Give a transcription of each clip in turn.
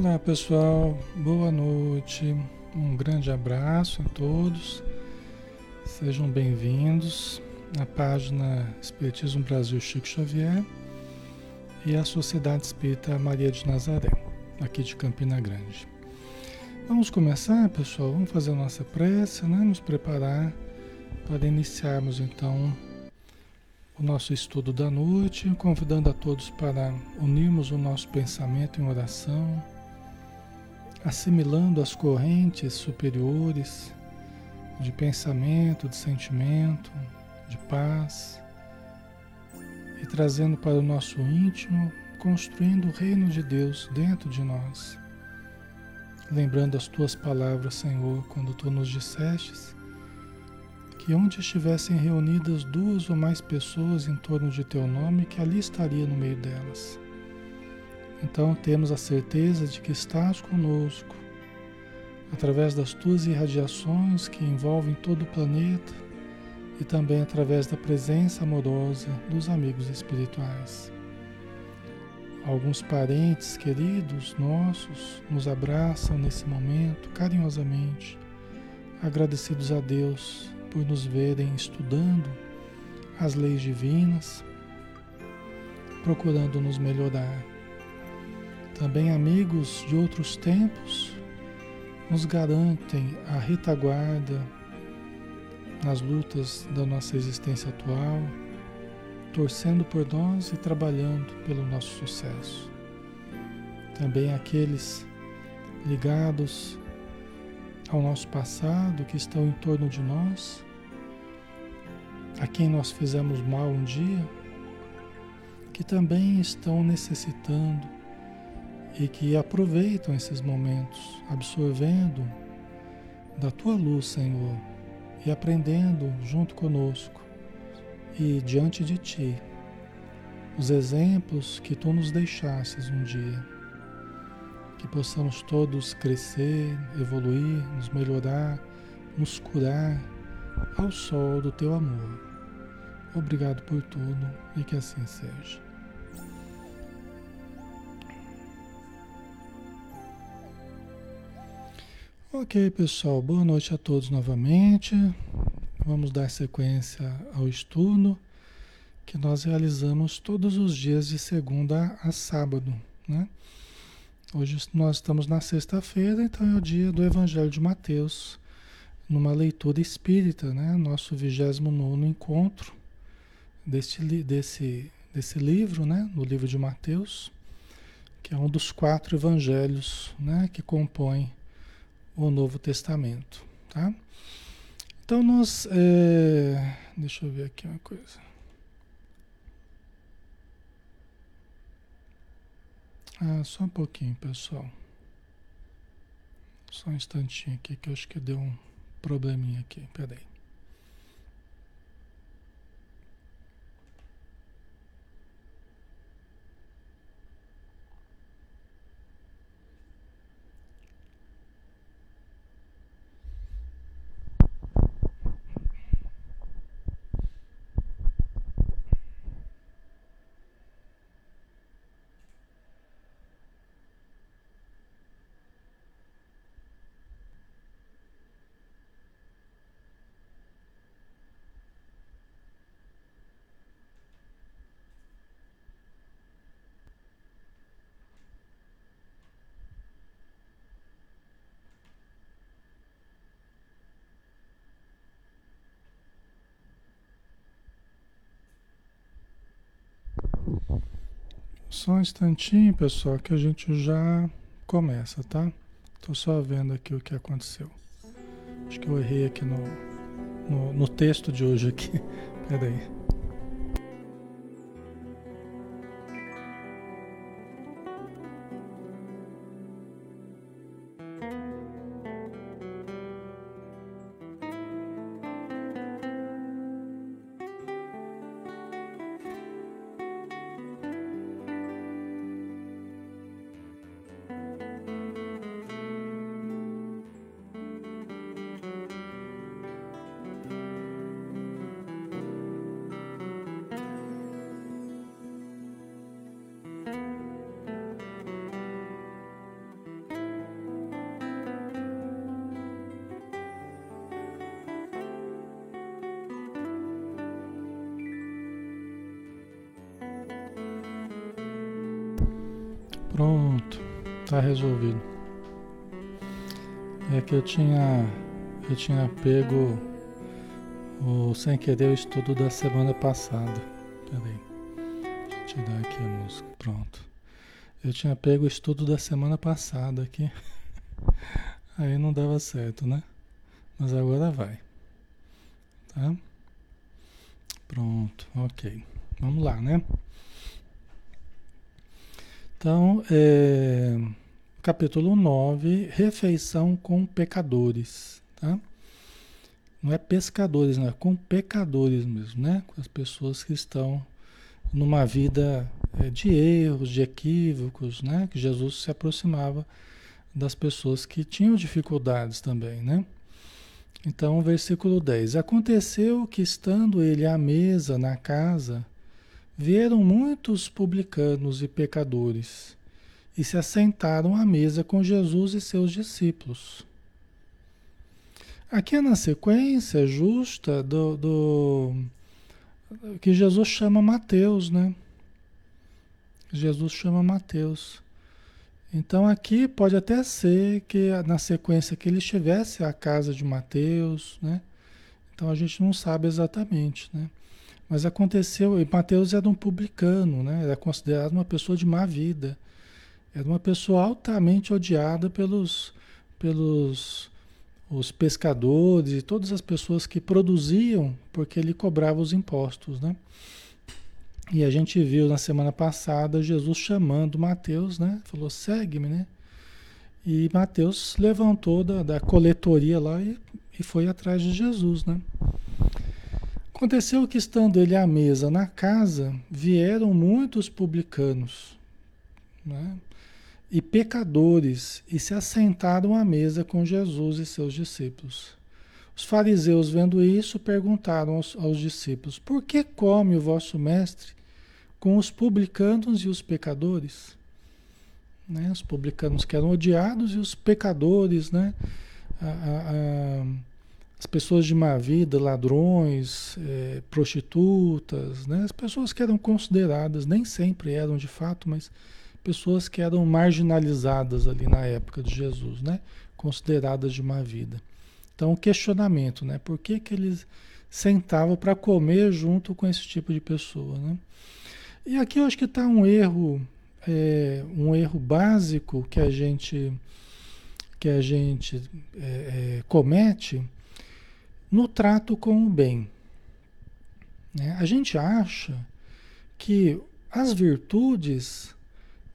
Olá pessoal, boa noite, um grande abraço a todos, sejam bem-vindos à página Espiritismo Brasil Chico Xavier e a Sociedade Espírita Maria de Nazaré, aqui de Campina Grande. Vamos começar, pessoal, vamos fazer a nossa prece, né? nos preparar para iniciarmos então o nosso estudo da noite, convidando a todos para unirmos o nosso pensamento em oração assimilando as correntes superiores de pensamento, de sentimento, de paz e trazendo para o nosso íntimo, construindo o reino de Deus dentro de nós. Lembrando as tuas palavras, Senhor, quando tu nos dissestes que onde estivessem reunidas duas ou mais pessoas em torno de teu nome, que ali estaria no meio delas. Então temos a certeza de que estás conosco, através das tuas irradiações que envolvem todo o planeta e também através da presença amorosa dos amigos espirituais. Alguns parentes queridos nossos nos abraçam nesse momento carinhosamente, agradecidos a Deus por nos verem estudando as leis divinas, procurando nos melhorar também amigos de outros tempos nos garantem a retaguarda nas lutas da nossa existência atual, torcendo por nós e trabalhando pelo nosso sucesso. Também aqueles ligados ao nosso passado que estão em torno de nós, a quem nós fizemos mal um dia, que também estão necessitando e que aproveitam esses momentos, absorvendo da tua luz, Senhor, e aprendendo junto conosco e diante de ti os exemplos que tu nos deixastes um dia. Que possamos todos crescer, evoluir, nos melhorar, nos curar ao sol do teu amor. Obrigado por tudo e que assim seja. Ok, pessoal, boa noite a todos novamente. Vamos dar sequência ao estudo que nós realizamos todos os dias de segunda a sábado, né? Hoje nós estamos na sexta-feira, então é o dia do Evangelho de Mateus, numa leitura espírita, né? Nosso 29 encontro deste, desse, desse livro, né? No livro de Mateus, que é um dos quatro evangelhos, né? Que compõem o Novo Testamento, tá? Então nós, é... deixa eu ver aqui uma coisa. Ah, só um pouquinho, pessoal. Só um instantinho aqui que eu acho que deu um probleminha aqui. Peraí. Só um instantinho, pessoal, que a gente já começa, tá? Tô só vendo aqui o que aconteceu. Acho que eu errei aqui no, no, no texto de hoje aqui. Peraí. Pronto, tá resolvido. É que eu tinha eu tinha pego o sem querer o estudo da semana passada. Peraí. Deixa eu tirar aqui a música. Pronto. Eu tinha pego o estudo da semana passada aqui. Aí não dava certo, né? Mas agora vai. Tá? Pronto, ok. Vamos lá, né? Então, é, capítulo 9, refeição com pecadores, tá? Não é pescadores, não é com pecadores mesmo, né? Com as pessoas que estão numa vida é, de erros, de equívocos, né? Que Jesus se aproximava das pessoas que tinham dificuldades também, né? Então, versículo 10: Aconteceu que, estando ele à mesa na casa, vieram muitos publicanos e pecadores e se assentaram à mesa com Jesus e seus discípulos. Aqui é na sequência justa do, do que Jesus chama Mateus, né? Jesus chama Mateus. Então aqui pode até ser que na sequência que ele estivesse à casa de Mateus, né? Então a gente não sabe exatamente, né? Mas aconteceu, e Mateus era um publicano, né? Era considerado uma pessoa de má vida. Era uma pessoa altamente odiada pelos, pelos os pescadores e todas as pessoas que produziam, porque ele cobrava os impostos, né? E a gente viu na semana passada Jesus chamando Mateus, né? Falou, segue-me, né? E Mateus levantou da, da coletoria lá e, e foi atrás de Jesus, né? Aconteceu que estando ele à mesa na casa, vieram muitos publicanos, né? E pecadores, e se assentaram à mesa com Jesus e seus discípulos. Os fariseus, vendo isso, perguntaram aos, aos discípulos: Por que come o vosso mestre com os publicanos e os pecadores. Né? Os publicanos que eram odiados e os pecadores, né? A, a, a, as pessoas de má vida, ladrões, é, prostitutas, né? as pessoas que eram consideradas, nem sempre eram de fato, mas pessoas que eram marginalizadas ali na época de Jesus, né? consideradas de má vida. Então, questionamento, né? por que, que eles sentavam para comer junto com esse tipo de pessoa? Né? E aqui eu acho que está um erro, é, um erro básico que a gente, que a gente é, é, comete no trato com o bem. Né? A gente acha que as virtudes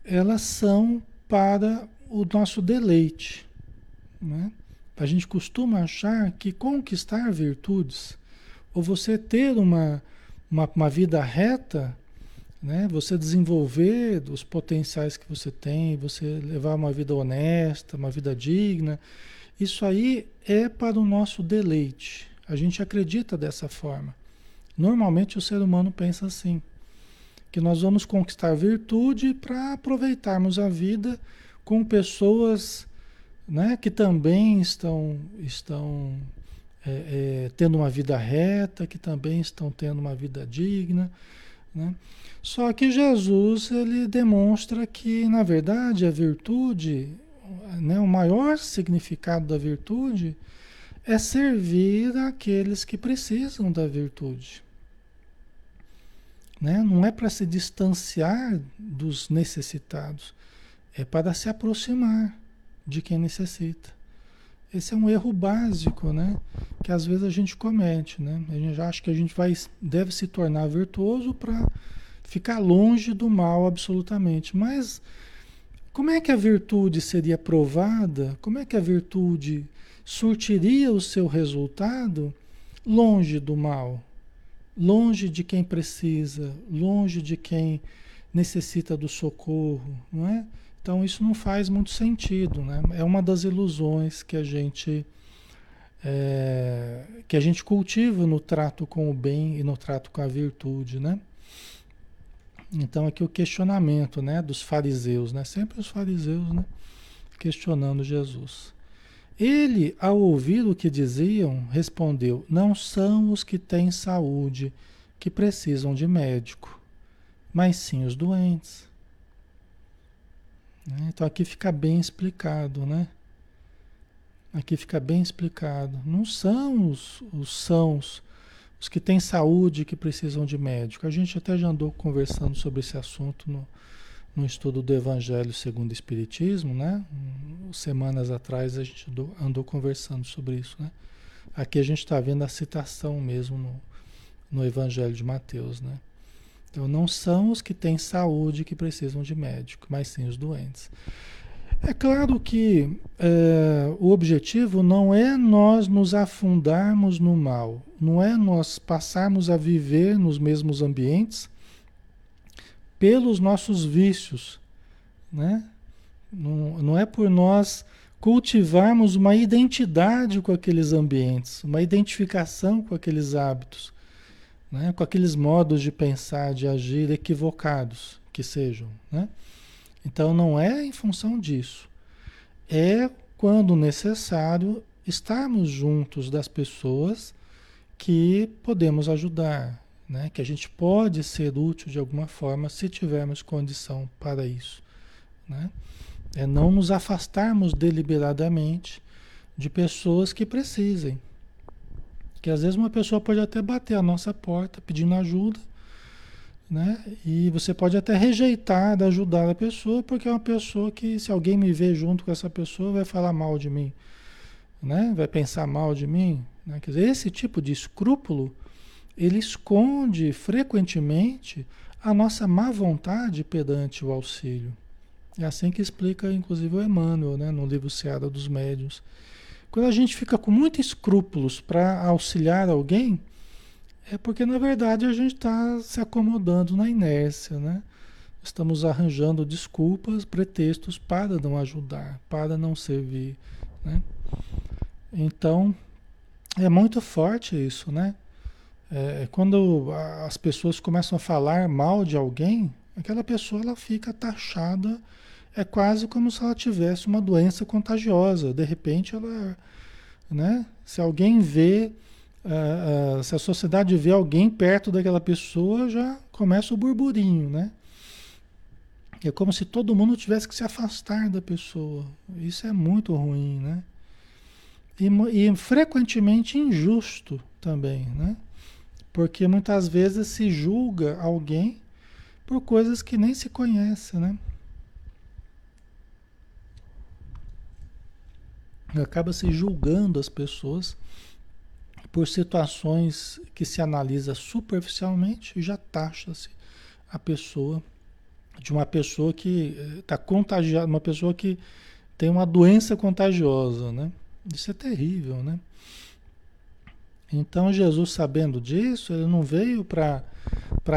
elas são para o nosso deleite. Né? A gente costuma achar que conquistar virtudes, ou você ter uma, uma, uma vida reta, né? Você desenvolver os potenciais que você tem, você levar uma vida honesta, uma vida digna, isso aí é para o nosso deleite. A gente acredita dessa forma. Normalmente o ser humano pensa assim, que nós vamos conquistar virtude para aproveitarmos a vida com pessoas né, que também estão, estão é, é, tendo uma vida reta, que também estão tendo uma vida digna. Né? Só que Jesus ele demonstra que, na verdade, a virtude, né, o maior significado da virtude é servir aqueles que precisam da virtude. Né? Não é para se distanciar dos necessitados, é para se aproximar de quem necessita. Esse é um erro básico, né? Que às vezes a gente comete, né? A gente acha que a gente vai, deve se tornar virtuoso para ficar longe do mal absolutamente. Mas como é que a virtude seria provada? Como é que a virtude surtiria o seu resultado longe do mal? Longe de quem precisa, longe de quem necessita do socorro, não é? Então isso não faz muito sentido, né? É uma das ilusões que a gente é, que a gente cultiva no trato com o bem e no trato com a virtude, né? Então aqui o questionamento, né, dos fariseus, né? Sempre os fariseus, né, questionando Jesus. Ele, ao ouvir o que diziam, respondeu: Não são os que têm saúde que precisam de médico, mas sim os doentes. Né? Então aqui fica bem explicado, né? Aqui fica bem explicado. Não são os, os sãos, os que têm saúde que precisam de médico. A gente até já andou conversando sobre esse assunto no, no estudo do Evangelho segundo o Espiritismo, né? Semanas atrás a gente andou, andou conversando sobre isso, né? Aqui a gente está vendo a citação mesmo no, no Evangelho de Mateus, né? Então não são os que têm saúde que precisam de médico, mas sim os doentes. É claro que é, o objetivo não é nós nos afundarmos no mal, não é nós passarmos a viver nos mesmos ambientes pelos nossos vícios, né? Não, não é por nós cultivarmos uma identidade com aqueles ambientes, uma identificação com aqueles hábitos, né? com aqueles modos de pensar, de agir equivocados que sejam. Né? Então não é em função disso. É quando necessário estarmos juntos das pessoas que podemos ajudar, né? que a gente pode ser útil de alguma forma se tivermos condição para isso. Né? É não nos afastarmos deliberadamente de pessoas que precisem. Que às vezes uma pessoa pode até bater a nossa porta pedindo ajuda, né? E você pode até rejeitar de ajudar a pessoa, porque é uma pessoa que, se alguém me ver junto com essa pessoa, vai falar mal de mim, né? Vai pensar mal de mim. Né? Quer dizer, esse tipo de escrúpulo ele esconde frequentemente a nossa má vontade perante o auxílio. É assim que explica, inclusive, o Emmanuel, né, no livro Seara dos Médios. Quando a gente fica com muitos escrúpulos para auxiliar alguém, é porque, na verdade, a gente está se acomodando na inércia, né? Estamos arranjando desculpas, pretextos para não ajudar, para não servir, né? Então, é muito forte isso, né? É, quando as pessoas começam a falar mal de alguém, aquela pessoa ela fica taxada, é quase como se ela tivesse uma doença contagiosa. De repente, ela, né? Se alguém vê, uh, uh, se a sociedade vê alguém perto daquela pessoa, já começa o burburinho, né? É como se todo mundo tivesse que se afastar da pessoa. Isso é muito ruim, né? E, e frequentemente injusto também, né? Porque muitas vezes se julga alguém por coisas que nem se conhece, né? Acaba se julgando as pessoas por situações que se analisa superficialmente já taxa-se a pessoa de uma pessoa que está eh, contagiada, uma pessoa que tem uma doença contagiosa, né? Isso é terrível, né? Então Jesus, sabendo disso, ele não veio para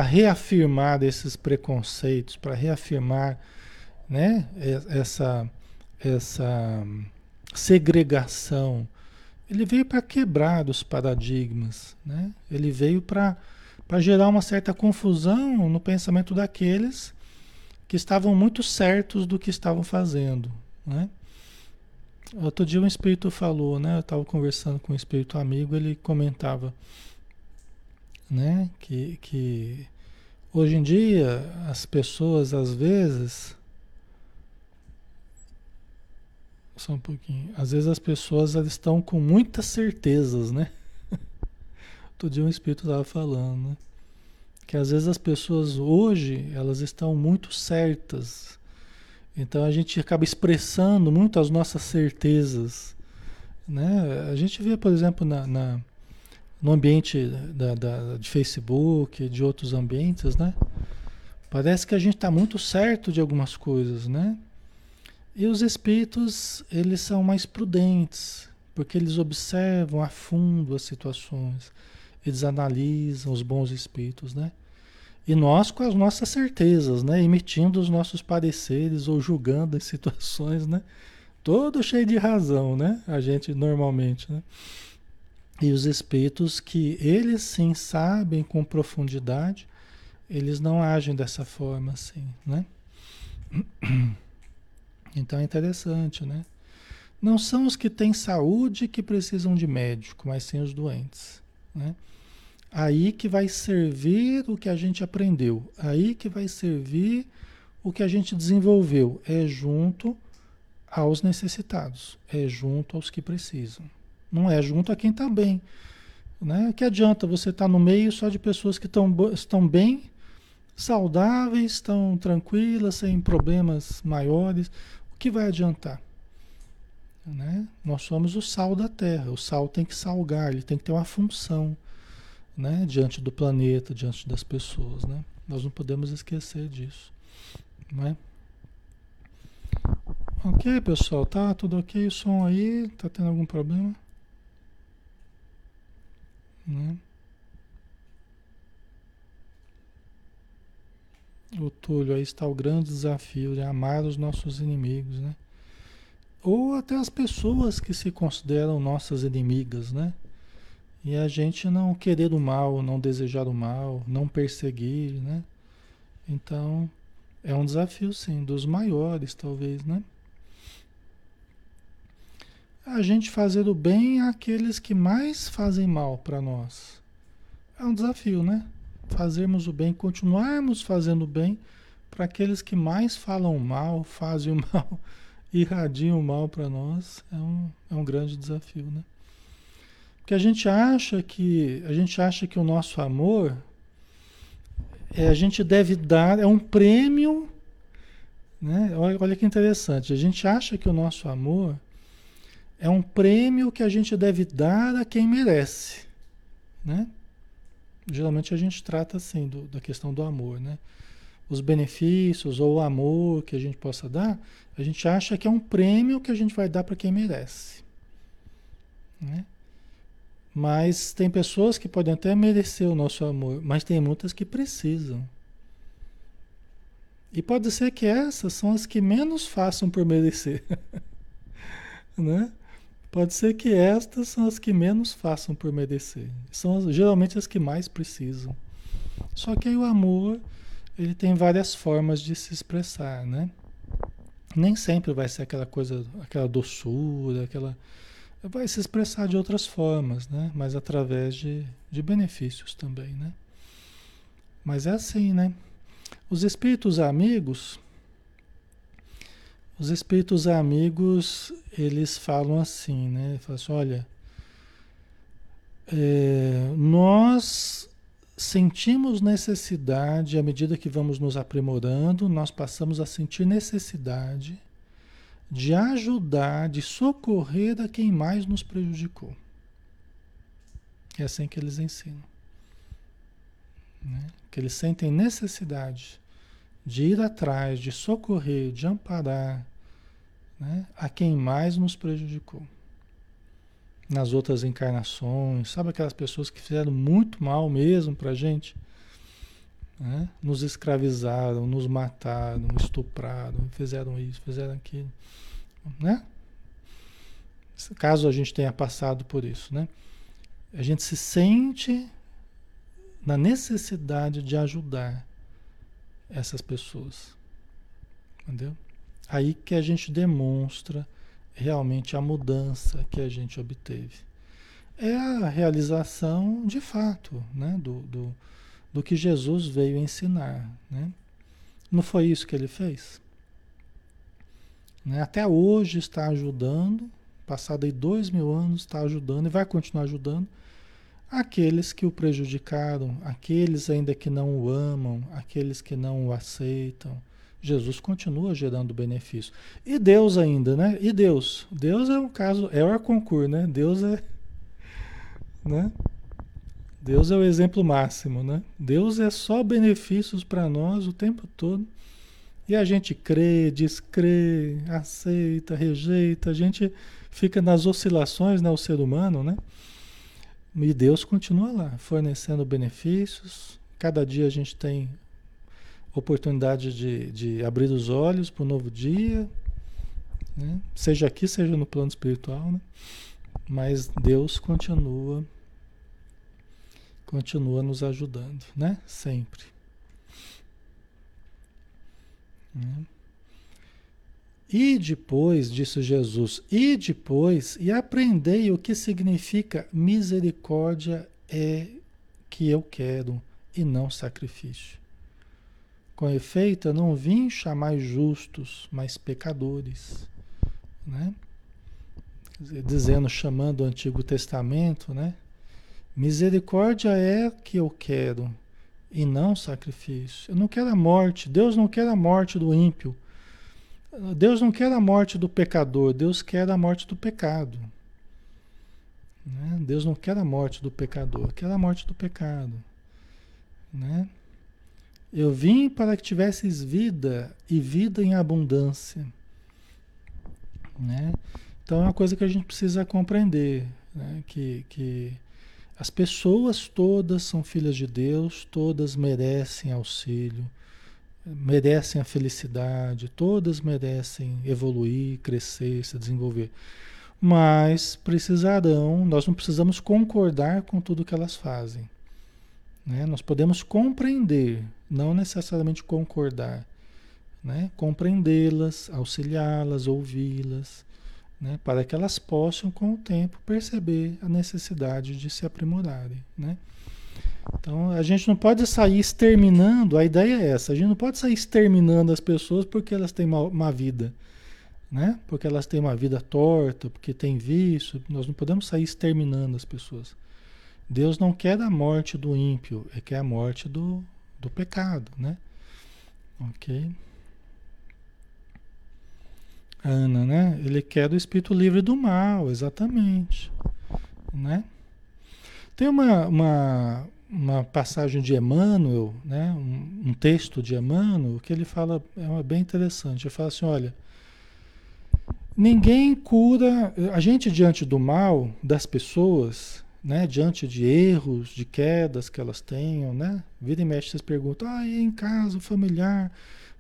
reafirmar esses preconceitos, para reafirmar né, essa, essa segregação. Ele veio para quebrar os paradigmas. Né? Ele veio para gerar uma certa confusão no pensamento daqueles que estavam muito certos do que estavam fazendo. Né? Outro dia um espírito falou, né? Eu estava conversando com um espírito amigo, ele comentava, né? Que, que hoje em dia as pessoas às vezes só um pouquinho. Às vezes as pessoas elas estão com muitas certezas, né? Outro dia um espírito estava falando, né? Que às vezes as pessoas hoje elas estão muito certas então a gente acaba expressando muito as nossas certezas. Né? A gente vê, por exemplo, na, na no ambiente da, da, de Facebook, de outros ambientes, né? Parece que a gente está muito certo de algumas coisas, né? E os espíritos, eles são mais prudentes, porque eles observam a fundo as situações, eles analisam os bons espíritos, né? E nós com as nossas certezas, né? Emitindo os nossos pareceres ou julgando as situações, né? Todo cheio de razão, né? A gente normalmente, né? E os espíritos que eles sim sabem com profundidade, eles não agem dessa forma assim, né? Então é interessante, né? Não são os que têm saúde que precisam de médico, mas sim os doentes, né? Aí que vai servir o que a gente aprendeu. Aí que vai servir o que a gente desenvolveu é junto aos necessitados, é junto aos que precisam. Não é junto a quem está bem. Né? Que adianta você estar tá no meio só de pessoas que tão, estão bem, saudáveis, estão tranquilas, sem problemas maiores. O que vai adiantar? Né? Nós somos o sal da terra. O sal tem que salgar, ele tem que ter uma função né? diante do planeta, diante das pessoas. Né? Nós não podemos esquecer disso. Né? Ok, pessoal, tá tudo ok o som aí? Tá tendo algum problema? Né? O Túlio, aí está o grande desafio de amar os nossos inimigos, né? Ou até as pessoas que se consideram nossas inimigas, né? E a gente não querer o mal, não desejar o mal, não perseguir, né? Então, é um desafio, sim, dos maiores, talvez, né? A gente fazer o bem àqueles que mais fazem mal para nós. É um desafio, né? Fazermos o bem, continuarmos fazendo o bem para aqueles que mais falam mal, fazem o mal, irradiam o mal para nós. É um, é um grande desafio, né? Porque a gente acha que a gente acha que o nosso amor é, a gente deve dar, é um prêmio, né? Olha, olha que interessante. A gente acha que o nosso amor é um prêmio que a gente deve dar a quem merece, né? Geralmente a gente trata assim do, da questão do amor, né? Os benefícios ou o amor que a gente possa dar, a gente acha que é um prêmio que a gente vai dar para quem merece, né? Mas tem pessoas que podem até merecer o nosso amor, mas tem muitas que precisam. E pode ser que essas são as que menos façam por merecer. né? Pode ser que estas são as que menos façam por merecer. São geralmente as que mais precisam. Só que aí o amor, ele tem várias formas de se expressar, né? Nem sempre vai ser aquela coisa, aquela doçura, aquela vai se expressar de outras formas, né? Mas através de, de benefícios também, né? Mas é assim, né? Os espíritos amigos, os espíritos amigos, eles falam assim, né? Falam assim, olha, é, nós sentimos necessidade, à medida que vamos nos aprimorando, nós passamos a sentir necessidade de ajudar, de socorrer a quem mais nos prejudicou. É assim que eles ensinam. Né? Que eles sentem necessidade de ir atrás, de socorrer, de amparar né? a quem mais nos prejudicou. Nas outras encarnações, sabe aquelas pessoas que fizeram muito mal mesmo para gente? Né? Nos escravizaram, nos mataram, estupraram, fizeram isso, fizeram aquilo. Né? Caso a gente tenha passado por isso, né? A gente se sente na necessidade de ajudar essas pessoas. Entendeu? Aí que a gente demonstra realmente a mudança que a gente obteve. É a realização de fato né? do, do do que Jesus veio ensinar. Né? Não foi isso que ele fez? Né? Até hoje está ajudando, passado aí dois mil anos, está ajudando e vai continuar ajudando aqueles que o prejudicaram, aqueles ainda que não o amam, aqueles que não o aceitam. Jesus continua gerando benefício. E Deus ainda, né? E Deus? Deus é um caso, é o concurso, né? Deus é, né? Deus é o exemplo máximo, né? Deus é só benefícios para nós o tempo todo. E a gente crê, descrê, aceita, rejeita, a gente fica nas oscilações, né, o ser humano, né? E Deus continua lá, fornecendo benefícios. Cada dia a gente tem oportunidade de, de abrir os olhos para um novo dia, né? seja aqui, seja no plano espiritual, né? Mas Deus continua continua nos ajudando, né? Sempre. Né? E depois, disse Jesus, e depois, e aprendei o que significa misericórdia é que eu quero e não sacrifício. Com efeito, eu não vim chamar justos, mas pecadores, né? Dizendo, chamando o Antigo Testamento, né? Misericórdia é que eu quero e não sacrifício. Eu não quero a morte. Deus não quer a morte do ímpio. Deus não quer a morte do pecador. Deus quer a morte do pecado. Né? Deus não quer a morte do pecador, quer a morte do pecado. Né? Eu vim para que tivesses vida e vida em abundância. Né? Então é uma coisa que a gente precisa compreender, né? que, que as pessoas todas são filhas de Deus, todas merecem auxílio, merecem a felicidade, todas merecem evoluir, crescer, se desenvolver. Mas precisarão, nós não precisamos concordar com tudo que elas fazem. Né? Nós podemos compreender, não necessariamente concordar. Né? Compreendê-las, auxiliá-las, ouvi-las, né? para que elas possam, com o tempo, perceber a necessidade de se aprimorarem. Né? Então, a gente não pode sair exterminando, a ideia é essa, a gente não pode sair exterminando as pessoas porque elas têm uma, uma vida, né? porque elas têm uma vida torta, porque têm vício, nós não podemos sair exterminando as pessoas. Deus não quer a morte do ímpio, é quer a morte do, do pecado, né? Ok? Ana, né? Ele quer o espírito livre do mal, exatamente. Né? Tem uma, uma, uma passagem de Emmanuel, né? Um, um, texto de Emmanuel, que ele fala, é bem interessante. Ele fala assim: olha, ninguém cura, a gente diante do mal das pessoas, né? diante de erros, de quedas que elas tenham, né? Vira e mexe, vocês perguntam: ah, em casa, familiar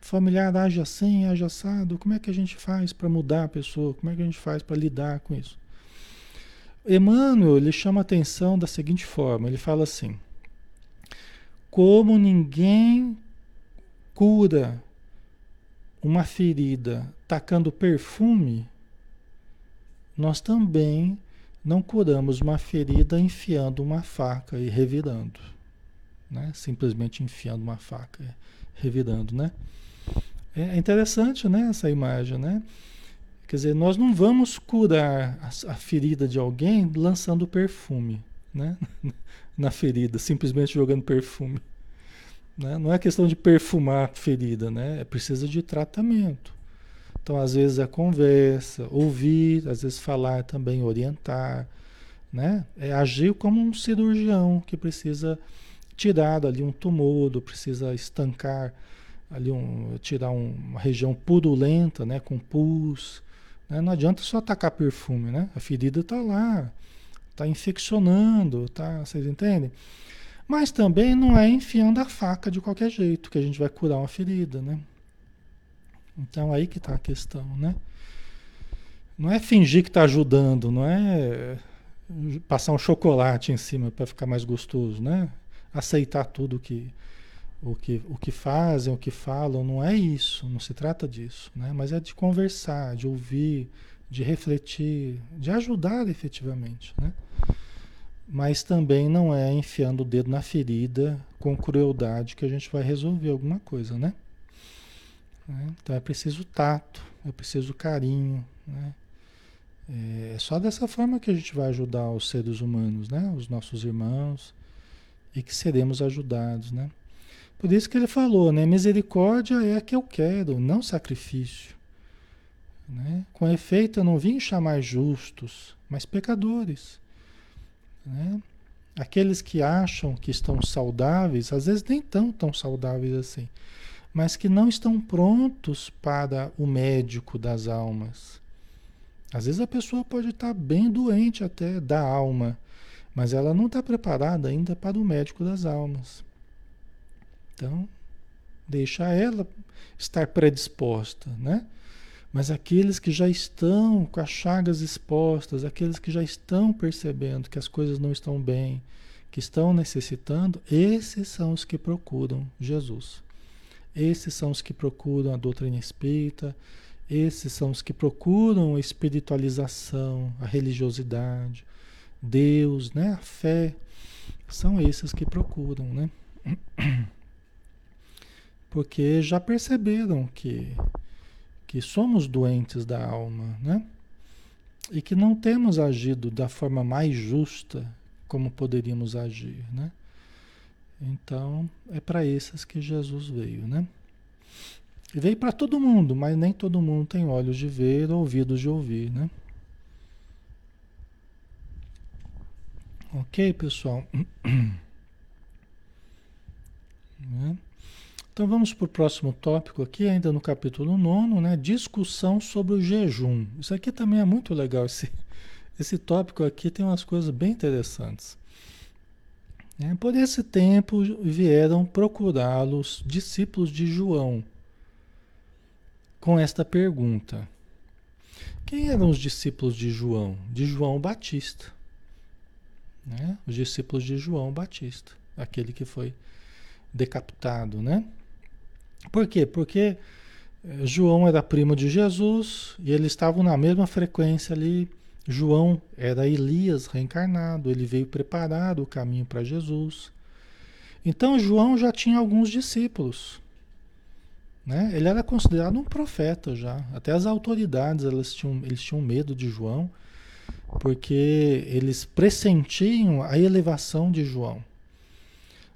familiar age assim, age assado, como é que a gente faz para mudar a pessoa? Como é que a gente faz para lidar com isso? Emmanuel, ele chama atenção da seguinte forma, ele fala assim, como ninguém cura uma ferida tacando perfume, nós também não curamos uma ferida enfiando uma faca e revirando, né? Simplesmente enfiando uma faca e revirando, né? É interessante, né, essa imagem, né? Quer dizer, nós não vamos curar a, a ferida de alguém lançando perfume, né? Na ferida, simplesmente jogando perfume. Né? Não é questão de perfumar ferida, né? É precisa de tratamento. Então, às vezes, a conversa, ouvir, às vezes falar também, orientar, né? É agir como um cirurgião que precisa tirar ali um tumor, precisa estancar ali um, tirar um, uma região purulenta, né, com pus. Né? Não adianta só atacar perfume, né? A ferida está lá, está infeccionando, tá? Vocês entendem? Mas também não é enfiando a faca de qualquer jeito que a gente vai curar uma ferida, né? Então aí que está a questão, né? Não é fingir que está ajudando, não é passar um chocolate em cima para ficar mais gostoso, né? Aceitar tudo que o que, o que fazem, o que falam, não é isso, não se trata disso, né? mas é de conversar, de ouvir, de refletir, de ajudar efetivamente. Né? Mas também não é enfiando o dedo na ferida com crueldade que a gente vai resolver alguma coisa, né? né? Então é preciso tato, é preciso carinho, né? É só dessa forma que a gente vai ajudar os seres humanos, né? Os nossos irmãos e que seremos ajudados, né? Por isso que ele falou, né? Misericórdia é a que eu quero, não sacrifício. Né? Com efeito, eu não vim chamar justos, mas pecadores. Né? Aqueles que acham que estão saudáveis, às vezes nem tão tão saudáveis assim, mas que não estão prontos para o médico das almas. Às vezes a pessoa pode estar bem doente até da alma, mas ela não está preparada ainda para o médico das almas. Então, deixa ela estar predisposta, né? Mas aqueles que já estão com as chagas expostas, aqueles que já estão percebendo que as coisas não estão bem, que estão necessitando, esses são os que procuram Jesus. Esses são os que procuram a doutrina espírita, esses são os que procuram a espiritualização, a religiosidade, Deus, né? a fé. São esses que procuram, né? porque já perceberam que, que somos doentes da alma, né? E que não temos agido da forma mais justa como poderíamos agir, né? Então, é para esses que Jesus veio, né? E veio para todo mundo, mas nem todo mundo tem olhos de ver, ouvidos de ouvir, né? Ok, pessoal? Né? Então vamos para o próximo tópico aqui, ainda no capítulo 9, né? Discussão sobre o jejum. Isso aqui também é muito legal. Esse, esse tópico aqui tem umas coisas bem interessantes. É, por esse tempo vieram procurá-los discípulos de João com esta pergunta: Quem eram os discípulos de João? De João Batista. Né? Os discípulos de João Batista, aquele que foi decapitado, né? Por quê? Porque eh, João era primo de Jesus e eles estavam na mesma frequência ali. João era Elias reencarnado, ele veio preparar o caminho para Jesus. Então João já tinha alguns discípulos. Né? Ele era considerado um profeta já. Até as autoridades elas tinham, eles tinham medo de João, porque eles pressentiam a elevação de João.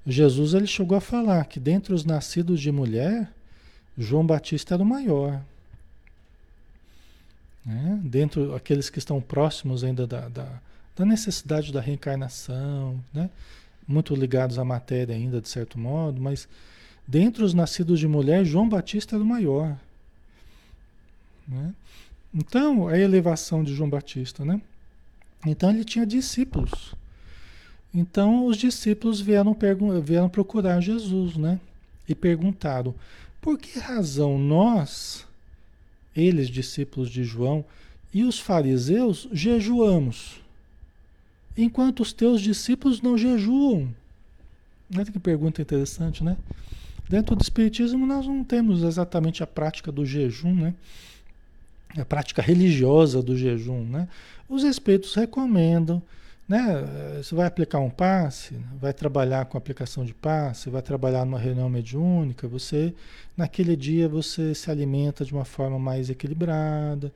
Jesus ele chegou a falar que dentre os nascidos de mulher, João Batista era o maior. Né? Dentro aqueles que estão próximos ainda da, da, da necessidade da reencarnação, né? muito ligados à matéria ainda de certo modo, mas dentre os nascidos de mulher, João Batista era o maior. Né? Então, a elevação de João Batista, né? Então ele tinha discípulos. Então os discípulos vieram, vieram procurar Jesus, né? E perguntaram: por que razão nós, eles discípulos de João, e os fariseus jejuamos, enquanto os teus discípulos não jejuam? Olha que pergunta interessante, né? Dentro do Espiritismo nós não temos exatamente a prática do jejum, né? A prática religiosa do jejum, né? Os espíritos recomendam né? Você vai aplicar um passe, vai trabalhar com aplicação de passe, vai trabalhar numa reunião mediúnica, você naquele dia você se alimenta de uma forma mais equilibrada,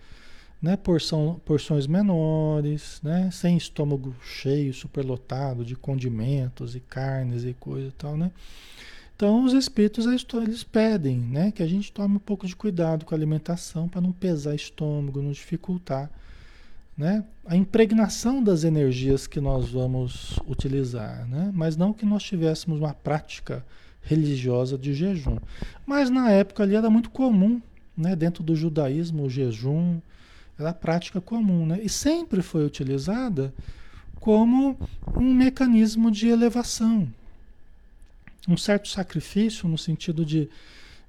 né? Porção, porções menores, né? Sem estômago cheio, superlotado de condimentos e carnes e coisa e tal, né? Então os espíritos eles pedem, né, que a gente tome um pouco de cuidado com a alimentação para não pesar estômago, não dificultar né? a impregnação das energias que nós vamos utilizar, né? mas não que nós tivéssemos uma prática religiosa de jejum. Mas na época ali era muito comum, né? dentro do judaísmo, o jejum era prática comum, né? e sempre foi utilizada como um mecanismo de elevação, um certo sacrifício no sentido de,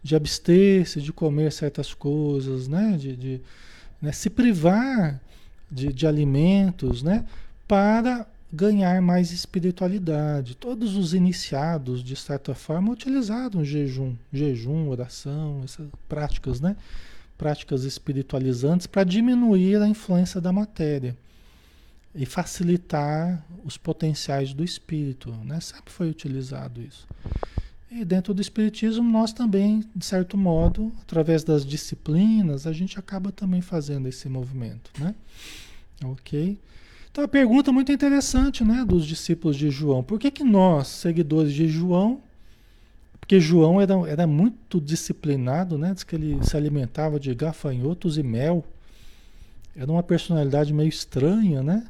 de abster-se, de comer certas coisas, né? de, de né? se privar de, de alimentos, né? Para ganhar mais espiritualidade. Todos os iniciados, de certa forma, utilizaram jejum, jejum, oração, essas práticas, né? Práticas espiritualizantes para diminuir a influência da matéria e facilitar os potenciais do espírito, né? Sempre foi utilizado isso. E dentro do espiritismo nós também, de certo modo, através das disciplinas, a gente acaba também fazendo esse movimento, né? Ok? Então a pergunta muito interessante, né, dos discípulos de João. Por que que nós, seguidores de João, porque João era, era muito disciplinado, né? Diz que ele se alimentava de gafanhotos e mel. Era uma personalidade meio estranha, né?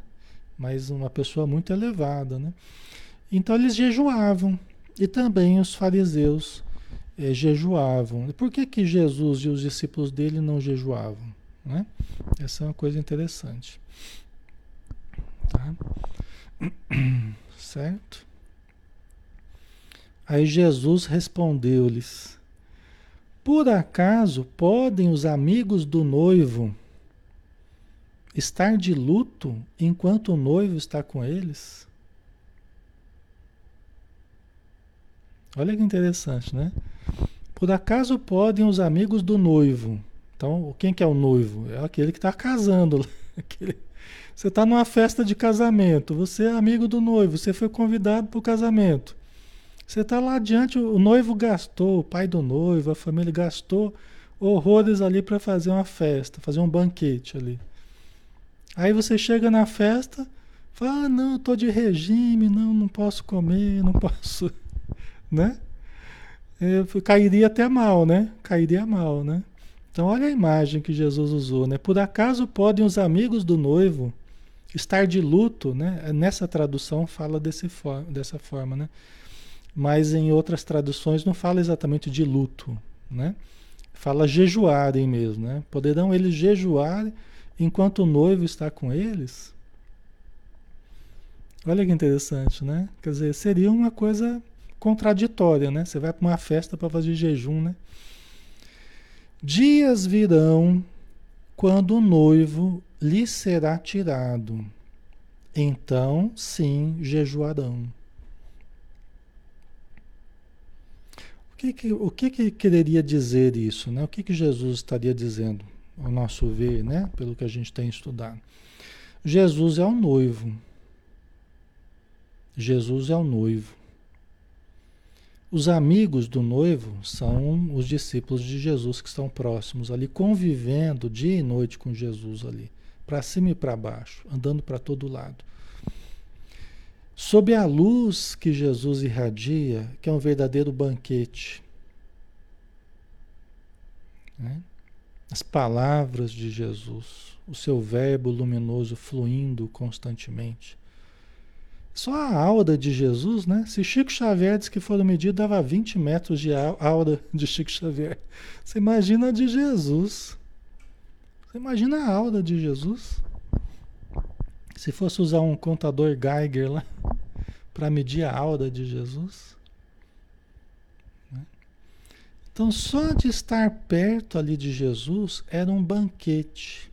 Mas uma pessoa muito elevada, né? Então eles jejuavam. E também os fariseus eh, jejuavam. Por que, que Jesus e os discípulos dele não jejuavam? Né? Essa é uma coisa interessante. Tá? Certo? Aí Jesus respondeu-lhes: Por acaso podem os amigos do noivo estar de luto enquanto o noivo está com eles? Olha que interessante, né? Por acaso podem os amigos do noivo então, quem que é o noivo? É aquele que está casando. Aquele... Você está numa festa de casamento, você é amigo do noivo, você foi convidado para o casamento. Você está lá adiante, o noivo gastou, o pai do noivo, a família gastou horrores ali para fazer uma festa, fazer um banquete ali. Aí você chega na festa, fala, ah, não, tô de regime, não, não posso comer, não posso, né? Eu cairia até mal, né? Cairia mal, né? Então olha a imagem que Jesus usou, né? Por acaso podem os amigos do noivo estar de luto, né? Nessa tradução fala desse for dessa forma, né? Mas em outras traduções não fala exatamente de luto, né? Fala jejuarem mesmo, né? Poderão eles jejuar enquanto o noivo está com eles? Olha que interessante, né? Quer dizer, seria uma coisa contraditória, né? Você vai para uma festa para fazer jejum, né? Dias virão quando o noivo lhe será tirado. Então, sim, jejuarão. O que, que, o que, que quereria dizer isso? Né? O que, que Jesus estaria dizendo, ao nosso ver, né? pelo que a gente tem estudado? Jesus é o noivo. Jesus é o noivo. Os amigos do noivo são os discípulos de Jesus que estão próximos ali, convivendo dia e noite com Jesus ali, para cima e para baixo, andando para todo lado. Sob a luz que Jesus irradia, que é um verdadeiro banquete. Né? As palavras de Jesus, o seu verbo luminoso fluindo constantemente. Só a aura de Jesus, né? Se Chico Xavier disse que foram medir, dava 20 metros de aura de Chico Xavier. Você imagina a de Jesus. Você imagina a aura de Jesus. Se fosse usar um contador Geiger lá para medir a aura de Jesus. Né? Então, só de estar perto ali de Jesus era um banquete.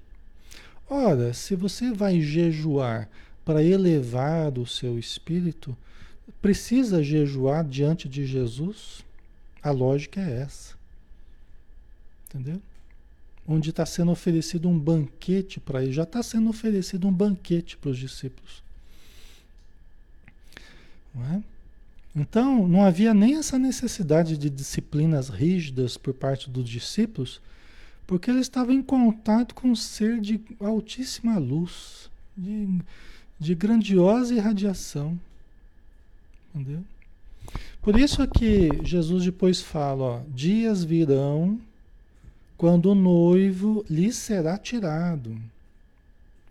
Ora, se você vai jejuar para elevar o seu espírito, precisa jejuar diante de Jesus? A lógica é essa. Entendeu? Onde está sendo oferecido um banquete para ele, já está sendo oferecido um banquete para os discípulos. Não é? Então, não havia nem essa necessidade de disciplinas rígidas por parte dos discípulos, porque eles estavam em contato com um ser de altíssima luz, de de grandiosa irradiação. Entendeu? Por isso é que Jesus depois fala, ó, dias virão quando o noivo lhe será tirado.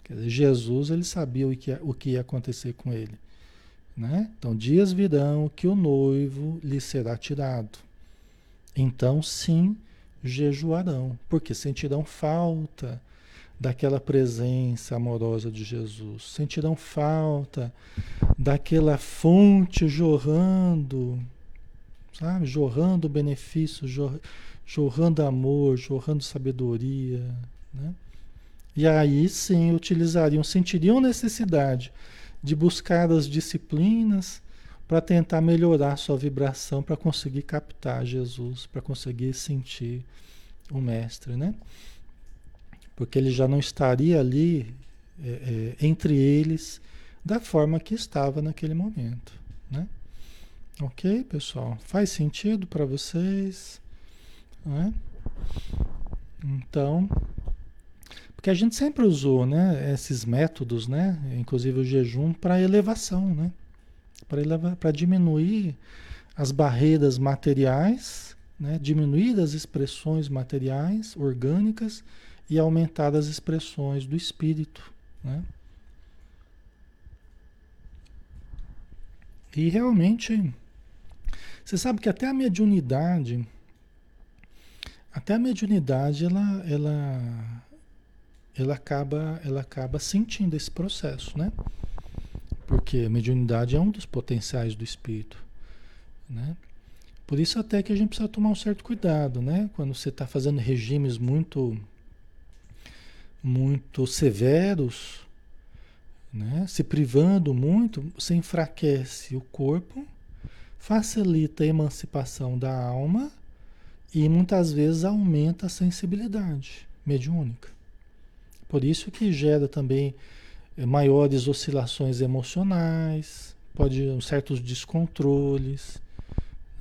Quer dizer, Jesus ele sabia o que, o que ia acontecer com ele. Né? Então, dias virão que o noivo lhe será tirado. Então, sim, jejuarão, porque sentirão falta daquela presença amorosa de Jesus, sentirão falta daquela fonte jorrando, sabe? Jorrando benefício, jorrando amor, jorrando sabedoria, né? E aí sim utilizariam, sentiriam necessidade de buscar as disciplinas para tentar melhorar sua vibração, para conseguir captar Jesus, para conseguir sentir o Mestre, né? Porque ele já não estaria ali é, é, entre eles da forma que estava naquele momento, né? Ok, pessoal? Faz sentido para vocês? Né? Então, porque a gente sempre usou, né, esses métodos, né, inclusive o jejum para elevação, né? Para para diminuir as barreiras materiais, né, diminuir as expressões materiais, orgânicas e aumentar as expressões do espírito. Né? E realmente, você sabe que até a mediunidade, até a mediunidade, ela, ela, ela, acaba, ela acaba sentindo esse processo, né? Porque a mediunidade é um dos potenciais do espírito, né? Por isso até que a gente precisa tomar um certo cuidado, né? Quando você está fazendo regimes muito muito severos, né? se privando muito, você enfraquece o corpo, facilita a emancipação da alma e muitas vezes aumenta a sensibilidade mediúnica. Por isso que gera também eh, maiores oscilações emocionais, pode certos descontroles,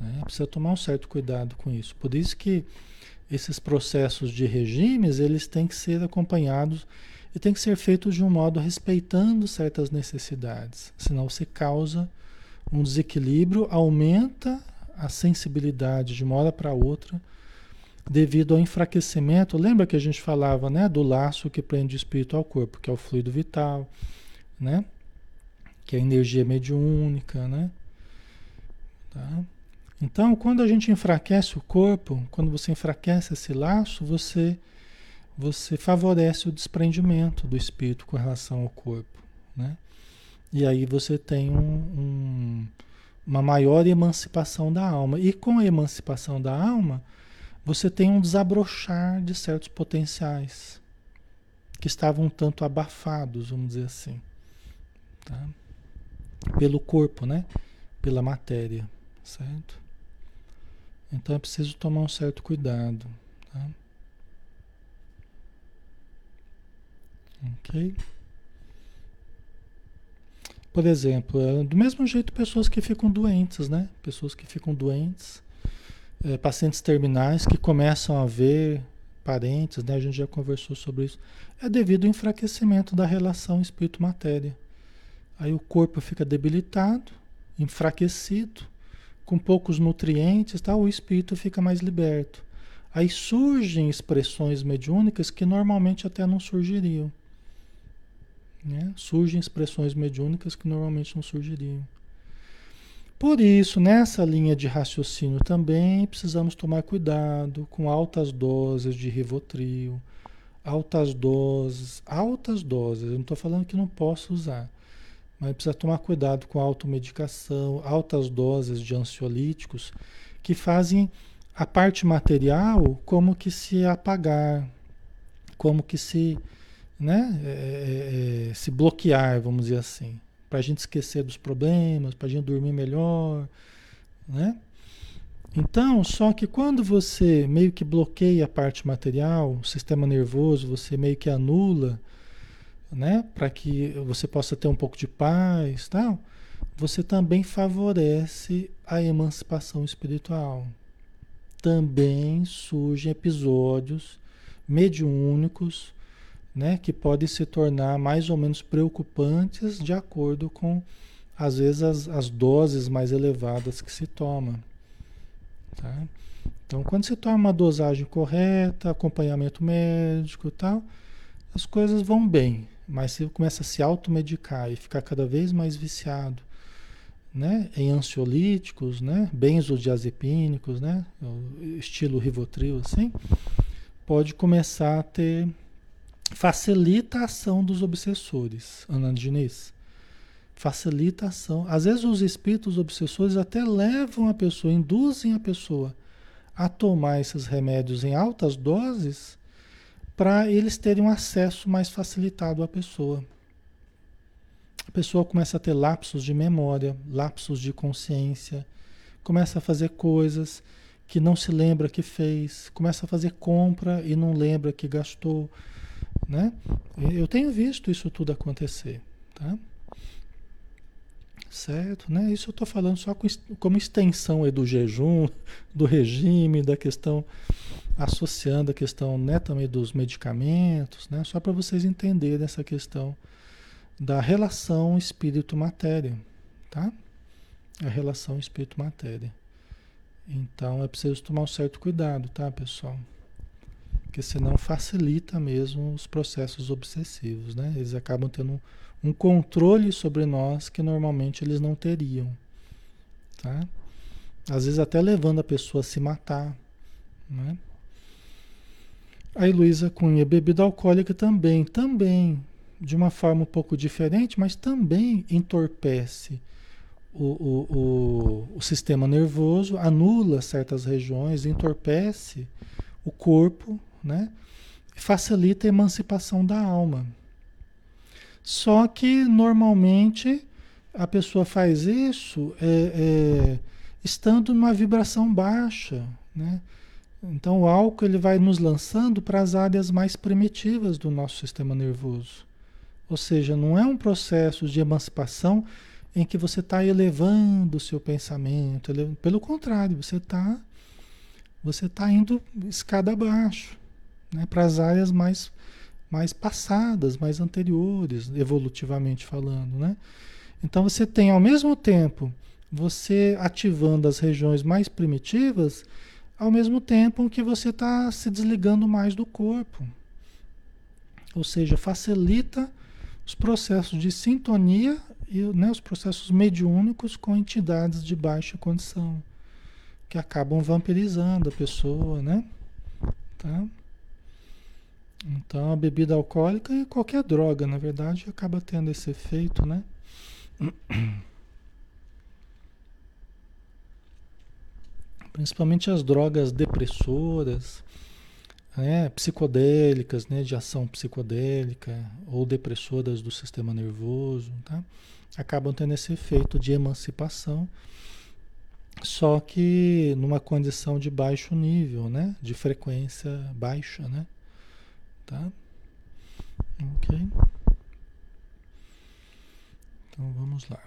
Né? Precisa tomar um certo cuidado com isso. Por isso que esses processos de regimes, eles têm que ser acompanhados e têm que ser feitos de um modo respeitando certas necessidades. Senão você causa um desequilíbrio, aumenta a sensibilidade de uma hora para outra devido ao enfraquecimento. Lembra que a gente falava, né, do laço que prende o espírito ao corpo, que é o fluido vital, né? Que é a energia mediúnica, né? Tá? Então, quando a gente enfraquece o corpo, quando você enfraquece esse laço, você você favorece o desprendimento do espírito com relação ao corpo, né? E aí você tem um, um, uma maior emancipação da alma. E com a emancipação da alma, você tem um desabrochar de certos potenciais que estavam um tanto abafados, vamos dizer assim, tá? pelo corpo, né? Pela matéria, certo? Então é preciso tomar um certo cuidado, tá? Ok? Por exemplo, é, do mesmo jeito pessoas que ficam doentes, né? Pessoas que ficam doentes, é, pacientes terminais que começam a ver parentes, né? A gente já conversou sobre isso. É devido ao enfraquecimento da relação espírito-matéria. Aí o corpo fica debilitado, enfraquecido, com poucos nutrientes, tá? o espírito fica mais liberto. Aí surgem expressões mediúnicas que normalmente até não surgiriam. Né? Surgem expressões mediúnicas que normalmente não surgiriam. Por isso, nessa linha de raciocínio também precisamos tomar cuidado com altas doses de Rivotril, altas doses, altas doses. Eu não estou falando que não posso usar, mas precisa tomar cuidado com a automedicação, altas doses de ansiolíticos que fazem a parte material como que se apagar, como que se, né, é, é, é se bloquear, vamos dizer assim, para a gente esquecer dos problemas, para a gente dormir melhor, né? Então, só que quando você meio que bloqueia a parte material, o sistema nervoso, você meio que anula né? Para que você possa ter um pouco de paz, tal. Você também favorece a emancipação espiritual. Também surgem episódios mediúnicos, né, que podem se tornar mais ou menos preocupantes de acordo com às vezes as, as doses mais elevadas que se toma. Tá? Então, quando se toma uma dosagem correta, acompanhamento médico e tal, as coisas vão bem. Mas você começa a se automedicar e ficar cada vez mais viciado, né? Em ansiolíticos, né? Benzodiazepínicos, né? Estilo Rivotril, assim. Pode começar a ter... Facilita a ação dos obsessores, Ana Diniz. Facilita a ação. Às vezes os espíritos obsessores até levam a pessoa, induzem a pessoa a tomar esses remédios em altas doses para eles terem um acesso mais facilitado à pessoa. A pessoa começa a ter lapsos de memória, lapsos de consciência, começa a fazer coisas que não se lembra que fez, começa a fazer compra e não lembra que gastou, né? Eu tenho visto isso tudo acontecer, tá? Certo, né? Isso eu estou falando só como extensão do jejum, do regime, da questão associando a questão né, também dos medicamentos, né, só para vocês entenderem essa questão da relação espírito-matéria, tá? A relação espírito-matéria. Então é preciso tomar um certo cuidado, tá, pessoal? Porque senão facilita mesmo os processos obsessivos, né? Eles acabam tendo um controle sobre nós que normalmente eles não teriam, tá? Às vezes até levando a pessoa a se matar, né? A Luísa Cunha, bebida alcoólica também, também, de uma forma um pouco diferente, mas também entorpece o, o, o, o sistema nervoso, anula certas regiões, entorpece o corpo, né? facilita a emancipação da alma. Só que normalmente a pessoa faz isso é, é, estando numa vibração baixa, né? Então o álcool ele vai nos lançando para as áreas mais primitivas do nosso sistema nervoso. Ou seja, não é um processo de emancipação em que você está elevando o seu pensamento. Pelo contrário, você está você tá indo escada abaixo, né, para as áreas mais, mais passadas, mais anteriores, evolutivamente falando. Né? Então você tem ao mesmo tempo você ativando as regiões mais primitivas, ao mesmo tempo que você está se desligando mais do corpo. Ou seja, facilita os processos de sintonia e né, os processos mediúnicos com entidades de baixa condição, que acabam vampirizando a pessoa, né? Tá? Então a bebida alcoólica e qualquer droga, na verdade, acaba tendo esse efeito, né? Principalmente as drogas depressoras, né, psicodélicas, né, de ação psicodélica ou depressoras do sistema nervoso, tá? acabam tendo esse efeito de emancipação, só que numa condição de baixo nível, né, de frequência baixa, né, tá? Ok. Então vamos lá.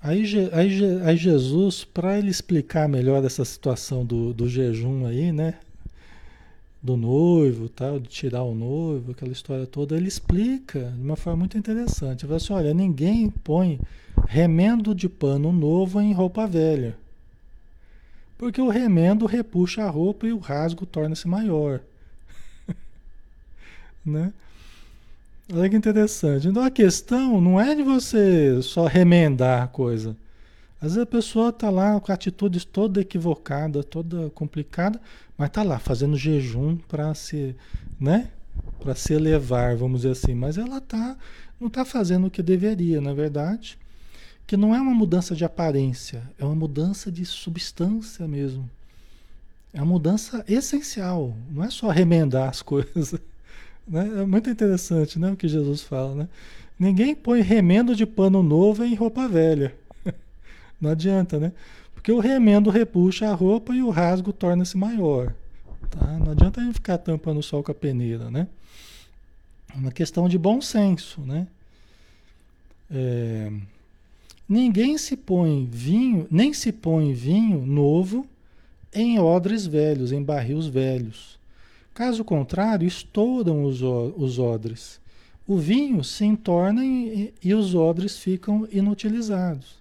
Aí, aí, aí Jesus, para ele explicar melhor essa situação do, do jejum aí, né? Do noivo, tal, de tirar o noivo, aquela história toda, ele explica de uma forma muito interessante. Ele fala assim, olha, ninguém põe remendo de pano novo em roupa velha. Porque o remendo repuxa a roupa e o rasgo torna-se maior. né? Olha que interessante. Então a questão não é de você só remendar a coisa. Às vezes a pessoa está lá com atitudes toda equivocada, toda complicada, mas está lá fazendo jejum para se, né? Para se elevar, vamos dizer assim. Mas ela tá, não está fazendo o que deveria, na verdade. Que não é uma mudança de aparência, é uma mudança de substância mesmo. É uma mudança essencial. Não é só remendar as coisas. Né? É muito interessante né, o que Jesus fala. Né? Ninguém põe remendo de pano novo em roupa velha. Não adianta, né? Porque o remendo repuxa a roupa e o rasgo torna-se maior. Tá? Não adianta a gente ficar tampando o sol com a peneira, né? É uma questão de bom senso, né? É... Ninguém se põe vinho, nem se põe vinho novo em odres velhos, em barris velhos Caso contrário, estouram os, os odres. O vinho se entorna e, e os odres ficam inutilizados.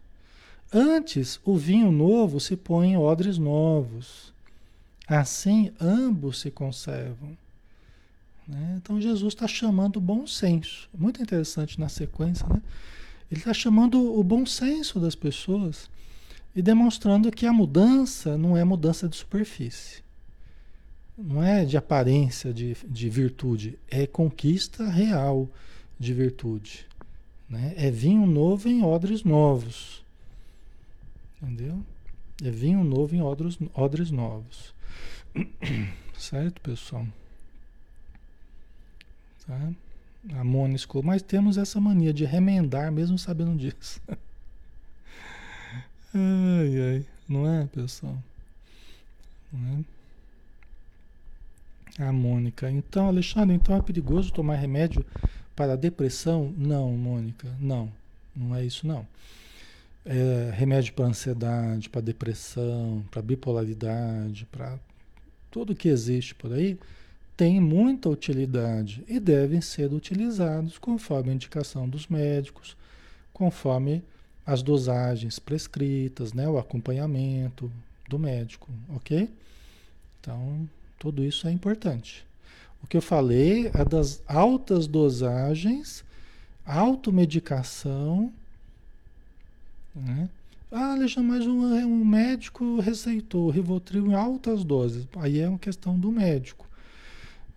Antes, o vinho novo se põe em odres novos. Assim, ambos se conservam. Né? Então, Jesus está chamando o bom senso. Muito interessante na sequência, né? Ele está chamando o bom senso das pessoas e demonstrando que a mudança não é mudança de superfície não é de aparência de, de virtude, é conquista real de virtude. Né? É vinho novo em odres novos. Entendeu? É vinho novo em odres, odres novos. certo, pessoal? Tá? A Mônica mas temos essa mania de remendar mesmo sabendo disso. ai, ai. Não é, pessoal? Não é? A Mônica. Então, Alexandre, então é perigoso tomar remédio para depressão? Não, Mônica, não. Não é isso, não. É, remédio para ansiedade, para depressão, para bipolaridade, para tudo que existe por aí, tem muita utilidade e devem ser utilizados conforme a indicação dos médicos, conforme as dosagens prescritas, né, o acompanhamento do médico, ok? Então, tudo isso é importante. O que eu falei é das altas dosagens, automedicação. Né? Ah, Alexandre, mas um, um médico receitou Rivotril em altas doses. Aí é uma questão do médico.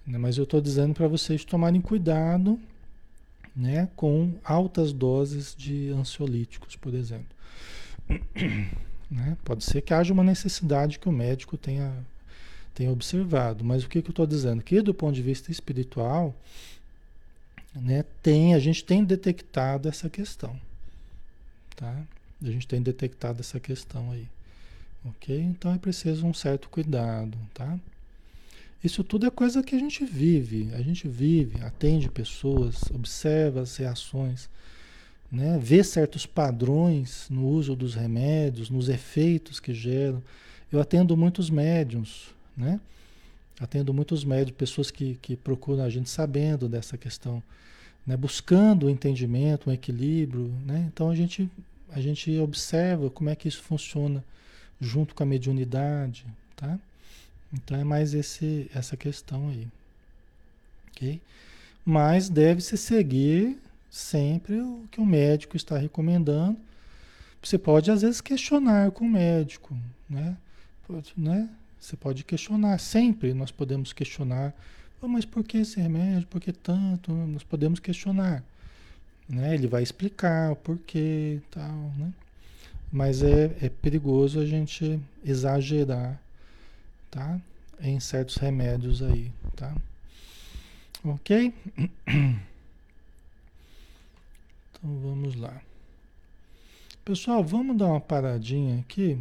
Né? Mas eu estou dizendo para vocês tomarem cuidado né, com altas doses de ansiolíticos, por exemplo. Né? Pode ser que haja uma necessidade que o médico tenha tem observado. Mas o que, que eu estou dizendo? Que do ponto de vista espiritual, né, tem, a gente tem detectado essa questão. Tá? A gente tem detectado essa questão aí. Ok? Então é preciso um certo cuidado. Tá? Isso tudo é coisa que a gente vive, a gente vive, atende pessoas, observa as reações, né? vê certos padrões no uso dos remédios, nos efeitos que geram. Eu atendo muitos médiums, né? Atendo muitos médiums, pessoas que, que procuram a gente sabendo dessa questão, né? buscando o um entendimento, um equilíbrio. Né? Então a gente, a gente observa como é que isso funciona junto com a mediunidade. Tá? Então é mais esse, essa questão aí. Mas deve-se seguir sempre o que o médico está recomendando. Você pode às vezes questionar com o médico, né? Pode, né? Você pode questionar, sempre nós podemos questionar, oh, mas por que esse remédio? Por que tanto? Nós podemos questionar. Né? Ele vai explicar o porquê tal, né? Mas é, é perigoso a gente exagerar tá? Em certos remédios aí, tá? Ok? Então vamos lá. Pessoal, vamos dar uma paradinha aqui.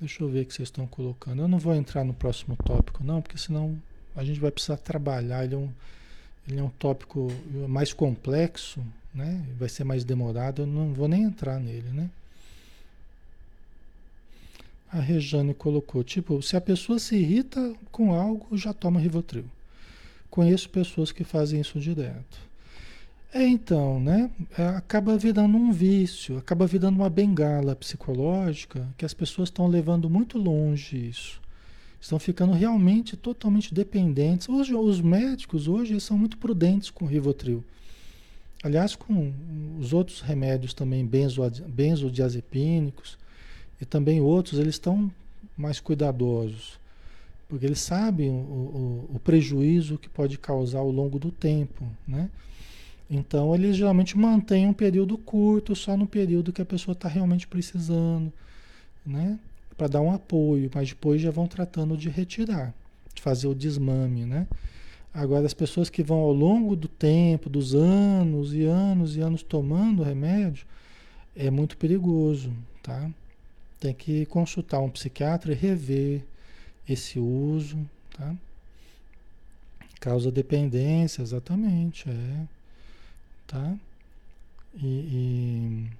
Deixa eu ver o que vocês estão colocando. Eu não vou entrar no próximo tópico, não, porque senão a gente vai precisar trabalhar. Ele é um, ele é um tópico mais complexo, né? Vai ser mais demorado. Eu não vou nem entrar nele, né? A Rejane colocou, tipo, se a pessoa se irrita com algo, já toma Rivotril. Conheço pessoas que fazem isso direto. É então, né? É, acaba virando um vício, acaba virando uma bengala psicológica que as pessoas estão levando muito longe isso. Estão ficando realmente totalmente dependentes. Hoje, os médicos hoje são muito prudentes com o Rivotril. Aliás, com os outros remédios também benzodiazepínicos, e também outros, eles estão mais cuidadosos, porque eles sabem o, o, o, prejuízo que pode causar ao longo do tempo, né? Então, eles geralmente mantêm um período curto, só no período que a pessoa está realmente precisando, né? Para dar um apoio, mas depois já vão tratando de retirar, de fazer o desmame, né? Agora, as pessoas que vão ao longo do tempo, dos anos e anos e anos tomando remédio, é muito perigoso, tá? tem que consultar um psiquiatra e rever esse uso, tá? Causa dependência, exatamente, é, tá? E,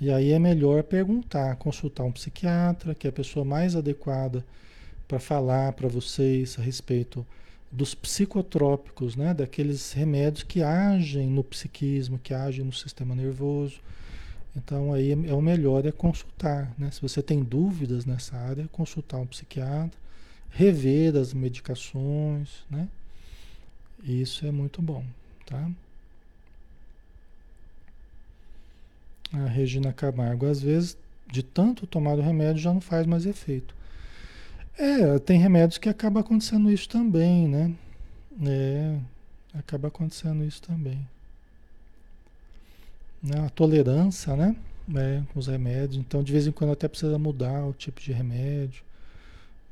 e, e aí é melhor perguntar, consultar um psiquiatra, que é a pessoa mais adequada para falar para vocês a respeito dos psicotrópicos, né? Daqueles remédios que agem no psiquismo, que agem no sistema nervoso então aí é o melhor é consultar, né? Se você tem dúvidas nessa área, consultar um psiquiatra, rever as medicações, né? Isso é muito bom, tá? A Regina Camargo, às vezes, de tanto tomar o remédio, já não faz mais efeito. É, tem remédios que acaba acontecendo isso também, né? É, acaba acontecendo isso também né, a tolerância, né? É, os remédios. Então, de vez em quando até precisa mudar o tipo de remédio,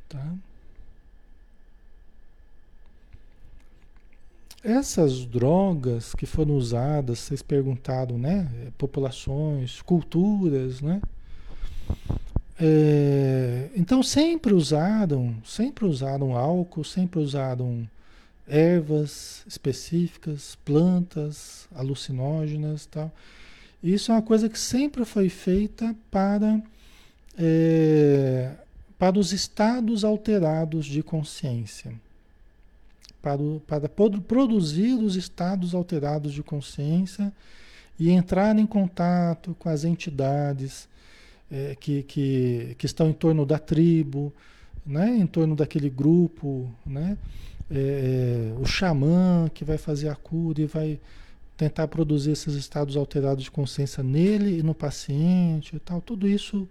tá? Essas drogas que foram usadas, vocês perguntaram, né? Populações, culturas, né? É, então sempre usaram, sempre usaram álcool, sempre usaram ervas específicas, plantas alucinógenas, tal. Isso é uma coisa que sempre foi feita para, é, para os estados alterados de consciência. Para, para produzir os estados alterados de consciência e entrar em contato com as entidades é, que, que, que estão em torno da tribo, né, em torno daquele grupo, né, é, o xamã que vai fazer a cura e vai tentar produzir esses estados alterados de consciência nele e no paciente e tal. Tudo isso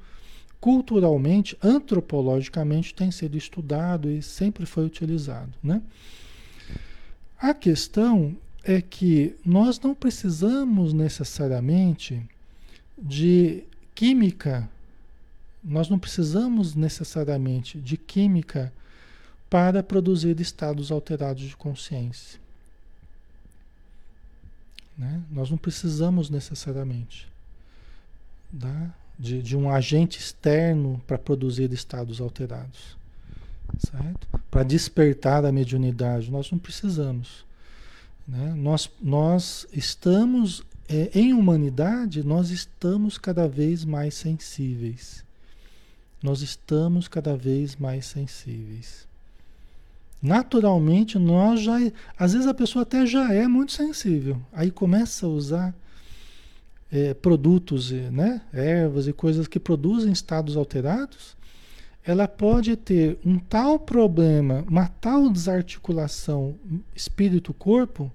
culturalmente, antropologicamente tem sido estudado e sempre foi utilizado, né? A questão é que nós não precisamos necessariamente de química, nós não precisamos necessariamente de química para produzir estados alterados de consciência. Né? Nós não precisamos necessariamente tá? de, de um agente externo para produzir estados alterados. Certo? para despertar a mediunidade. Nós não precisamos. Né? Nós, nós estamos, é, em humanidade, nós estamos cada vez mais sensíveis. Nós estamos cada vez mais sensíveis. Naturalmente, nós já. Às vezes a pessoa até já é muito sensível. Aí começa a usar é, produtos, né, ervas e coisas que produzem estados alterados. Ela pode ter um tal problema, uma tal desarticulação espírito-corpo,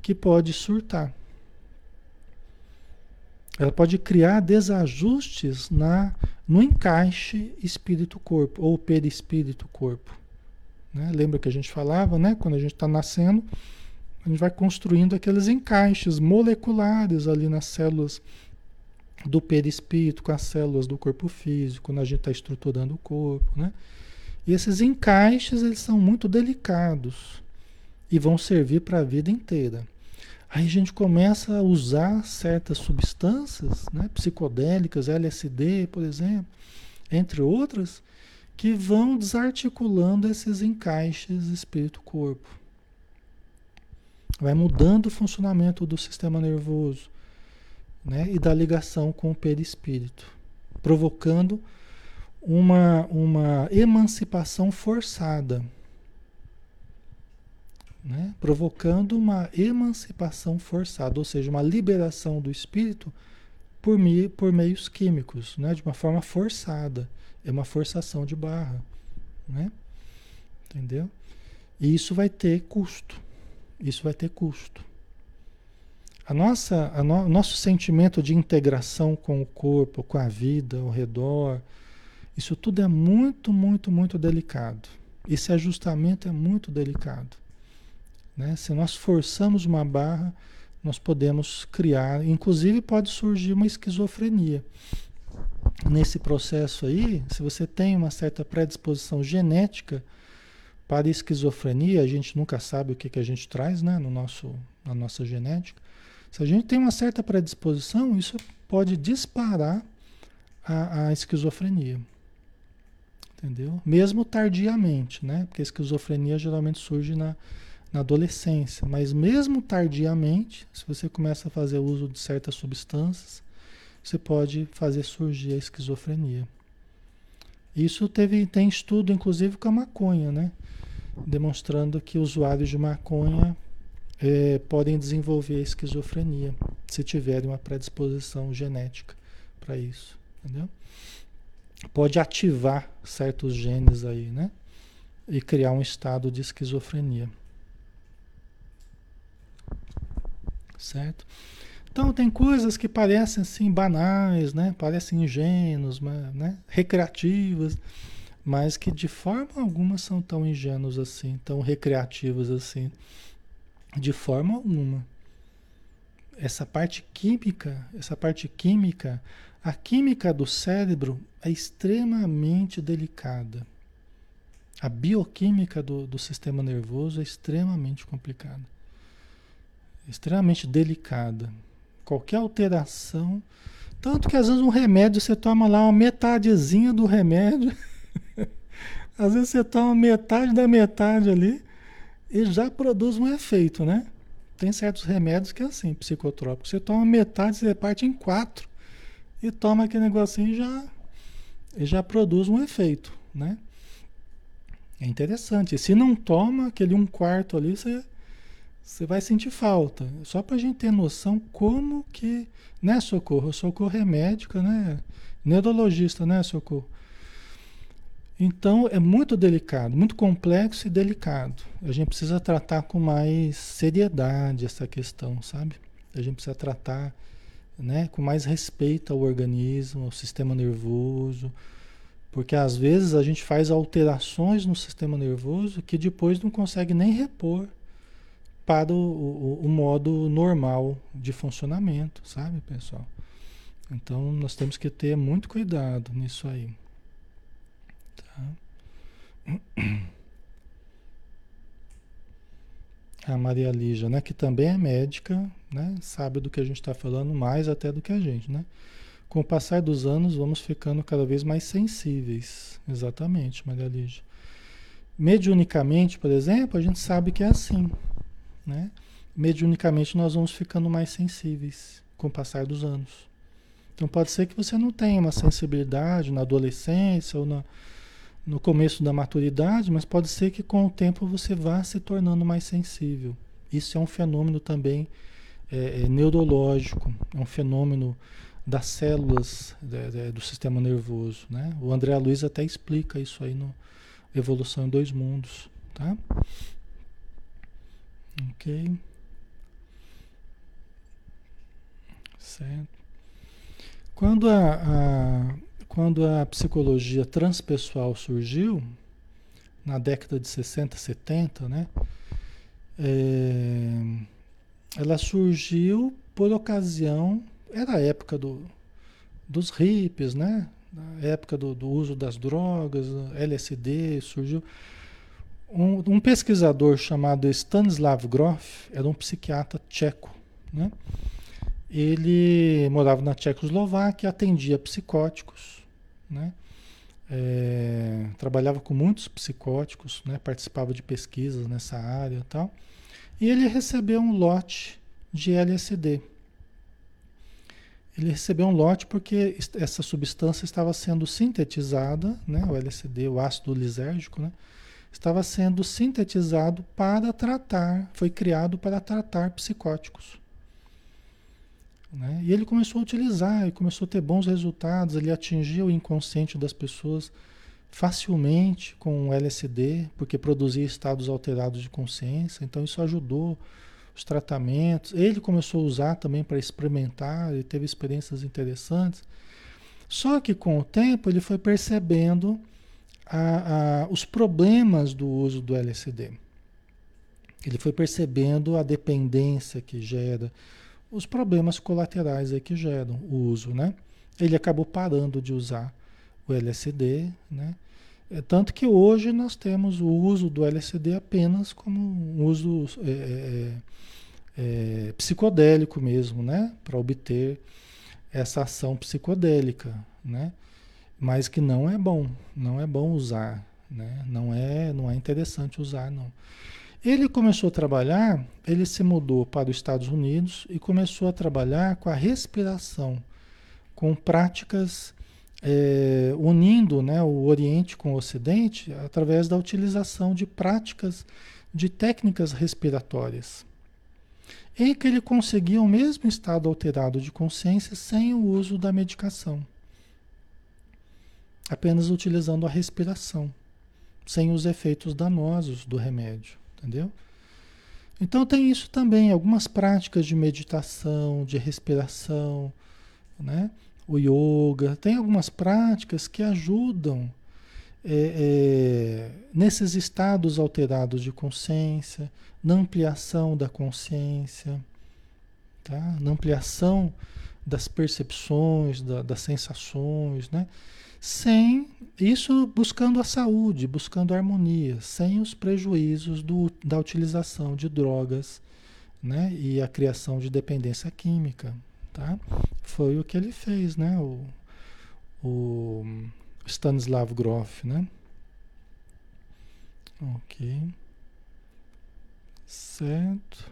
que pode surtar. Ela pode criar desajustes na, no encaixe espírito-corpo ou perispírito-corpo. Né? Lembra que a gente falava, né? Quando a gente está nascendo, a gente vai construindo aqueles encaixes moleculares ali nas células do perispírito, com as células do corpo físico, quando a gente está estruturando o corpo, né? E esses encaixes, eles são muito delicados e vão servir para a vida inteira. Aí a gente começa a usar certas substâncias, né, psicodélicas, LSD, por exemplo, entre outras, que vão desarticulando esses encaixes espírito-corpo. Vai mudando o funcionamento do sistema nervoso né, e da ligação com o perispírito, provocando uma, uma emancipação forçada. Né, provocando uma emancipação forçada, ou seja, uma liberação do espírito por, me, por meios químicos, né, de uma forma forçada. É uma forçação de barra, né? Entendeu? E isso vai ter custo. Isso vai ter custo. A nossa, a no, nosso sentimento de integração com o corpo, com a vida ao redor, isso tudo é muito, muito, muito delicado. Esse ajustamento é muito delicado. Né? Se nós forçamos uma barra, nós podemos criar, inclusive pode surgir uma esquizofrenia nesse processo aí, se você tem uma certa predisposição genética para esquizofrenia, a gente nunca sabe o que, que a gente traz né, no nosso, na nossa genética. Se a gente tem uma certa predisposição, isso pode disparar a, a esquizofrenia. Entendeu? Mesmo tardiamente, né? Porque a esquizofrenia geralmente surge na, na adolescência. Mas mesmo tardiamente, se você começa a fazer uso de certas substâncias, você pode fazer surgir a esquizofrenia. Isso teve, tem estudo, inclusive, com a maconha, né? Demonstrando que usuários de maconha é, podem desenvolver esquizofrenia se tiverem uma predisposição genética para isso, entendeu? Pode ativar certos genes aí, né? E criar um estado de esquizofrenia. Certo? Então tem coisas que parecem assim banais, né? Parecem ingênuos, né? recreativas, mas que de forma alguma são tão ingênuos assim, tão recreativos assim. De forma alguma. Essa parte química, essa parte química, a química do cérebro é extremamente delicada. A bioquímica do, do sistema nervoso é extremamente complicada. Extremamente delicada. Qualquer alteração. Tanto que às vezes um remédio você toma lá uma metadezinha do remédio. às vezes você toma metade da metade ali e já produz um efeito, né? Tem certos remédios que é assim, psicotrópicos. Você toma metade, você parte em quatro e toma aquele negocinho e já, e já produz um efeito, né? É interessante. Se não toma aquele um quarto ali, você você vai sentir falta. Só para a gente ter noção como que, né, Socorro? Socorro é médica, né? Neurologista, né, Socorro? Então é muito delicado, muito complexo e delicado. A gente precisa tratar com mais seriedade essa questão, sabe? A gente precisa tratar né, com mais respeito ao organismo, ao sistema nervoso, porque às vezes a gente faz alterações no sistema nervoso que depois não consegue nem repor para o, o, o, modo normal de funcionamento, sabe, pessoal? Então nós temos que ter muito cuidado nisso aí. Tá? A Maria Lígia, né, que também é médica, né, sabe do que a gente está falando mais até do que a gente, né? Com o passar dos anos, vamos ficando cada vez mais sensíveis. Exatamente, Maria Lígia. Mediunicamente, por exemplo, a gente sabe que é assim, né? Mediunicamente nós vamos ficando mais sensíveis com o passar dos anos. Então pode ser que você não tenha uma sensibilidade na adolescência ou na, no começo da maturidade, mas pode ser que com o tempo você vá se tornando mais sensível. Isso é um fenômeno também é, é neurológico, é um fenômeno das células de, de, do sistema nervoso. Né? O André Luiz até explica isso aí no Evolução em Dois Mundos. Tá? Ok. Certo. Quando a, a, quando a psicologia transpessoal surgiu, na década de 60, 70, né? É, ela surgiu por ocasião, era a época do, dos hippies, né? Na época do, do, uso das drogas, LSD, surgiu. Um, um pesquisador chamado Stanislav Grof, era um psiquiatra tcheco, né? Ele morava na Tchecoslováquia, atendia psicóticos, né? É, trabalhava com muitos psicóticos, né? participava de pesquisas nessa área e tal. E ele recebeu um lote de LSD. Ele recebeu um lote porque essa substância estava sendo sintetizada, né? o LSD, o ácido lisérgico, né? estava sendo sintetizado para tratar, foi criado para tratar psicóticos. Né? E ele começou a utilizar, ele começou a ter bons resultados, ele atingia o inconsciente das pessoas facilmente com o LSD, porque produzia estados alterados de consciência, então isso ajudou os tratamentos. Ele começou a usar também para experimentar, ele teve experiências interessantes. Só que com o tempo ele foi percebendo a, a, os problemas do uso do LSD. Ele foi percebendo a dependência que gera, os problemas colaterais aí que geram o uso, né? Ele acabou parando de usar o LSD, né? É, tanto que hoje nós temos o uso do LSD apenas como um uso é, é, é, é psicodélico mesmo, né? Para obter essa ação psicodélica, né? Mas que não é bom, não é bom usar, né? Não é, não é interessante usar, não. Ele começou a trabalhar, ele se mudou para os Estados Unidos e começou a trabalhar com a respiração, com práticas é, unindo né, o Oriente com o Ocidente através da utilização de práticas de técnicas respiratórias. Em que ele conseguia o mesmo estado alterado de consciência sem o uso da medicação, apenas utilizando a respiração, sem os efeitos danosos do remédio. Entendeu? Então tem isso também, algumas práticas de meditação, de respiração, né? O yoga, tem algumas práticas que ajudam é, é, nesses estados alterados de consciência, na ampliação da consciência, tá? na ampliação das percepções, da, das sensações, né? Sem isso buscando a saúde, buscando a harmonia, sem os prejuízos do, da utilização de drogas né? e a criação de dependência química. Tá? Foi o que ele fez, né? o, o Stanislav Grof. Né? Ok. Certo.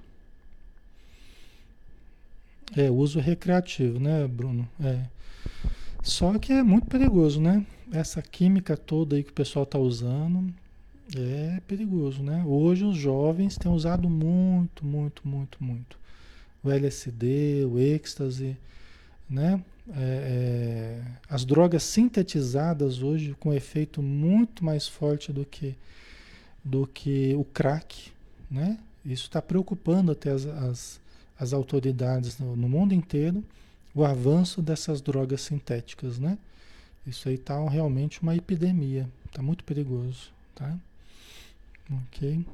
É, uso recreativo, né, Bruno? É. Só que é muito perigoso, né? Essa química toda aí que o pessoal está usando é perigoso, né? Hoje os jovens têm usado muito, muito, muito, muito. O LSD, o êxtase, né? É, é, as drogas sintetizadas hoje com efeito muito mais forte do que, do que o crack, né? Isso está preocupando até as, as, as autoridades no, no mundo inteiro o avanço dessas drogas sintéticas, né? Isso aí está realmente uma epidemia, está muito perigoso, tá? Ok.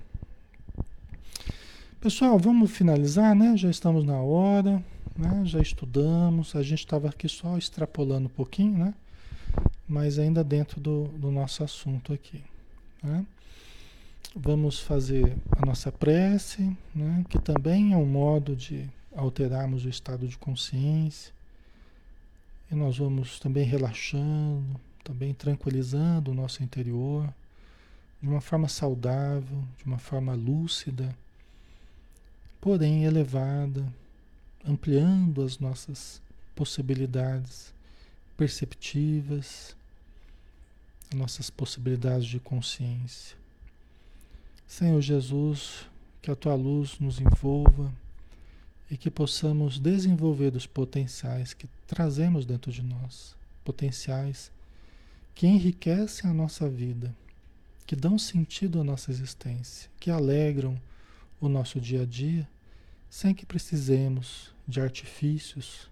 Pessoal, vamos finalizar, né? Já estamos na hora, né? Já estudamos, a gente estava aqui só extrapolando um pouquinho, né? Mas ainda dentro do, do nosso assunto aqui, né? Vamos fazer a nossa prece, né? Que também é um modo de alterarmos o estado de consciência. E nós vamos também relaxando, também tranquilizando o nosso interior, de uma forma saudável, de uma forma lúcida, porém elevada, ampliando as nossas possibilidades perceptivas, nossas possibilidades de consciência. Senhor Jesus, que a tua luz nos envolva e que possamos desenvolver os potenciais que trazemos dentro de nós, potenciais que enriquecem a nossa vida, que dão sentido à nossa existência, que alegram o nosso dia a dia, sem que precisemos de artifícios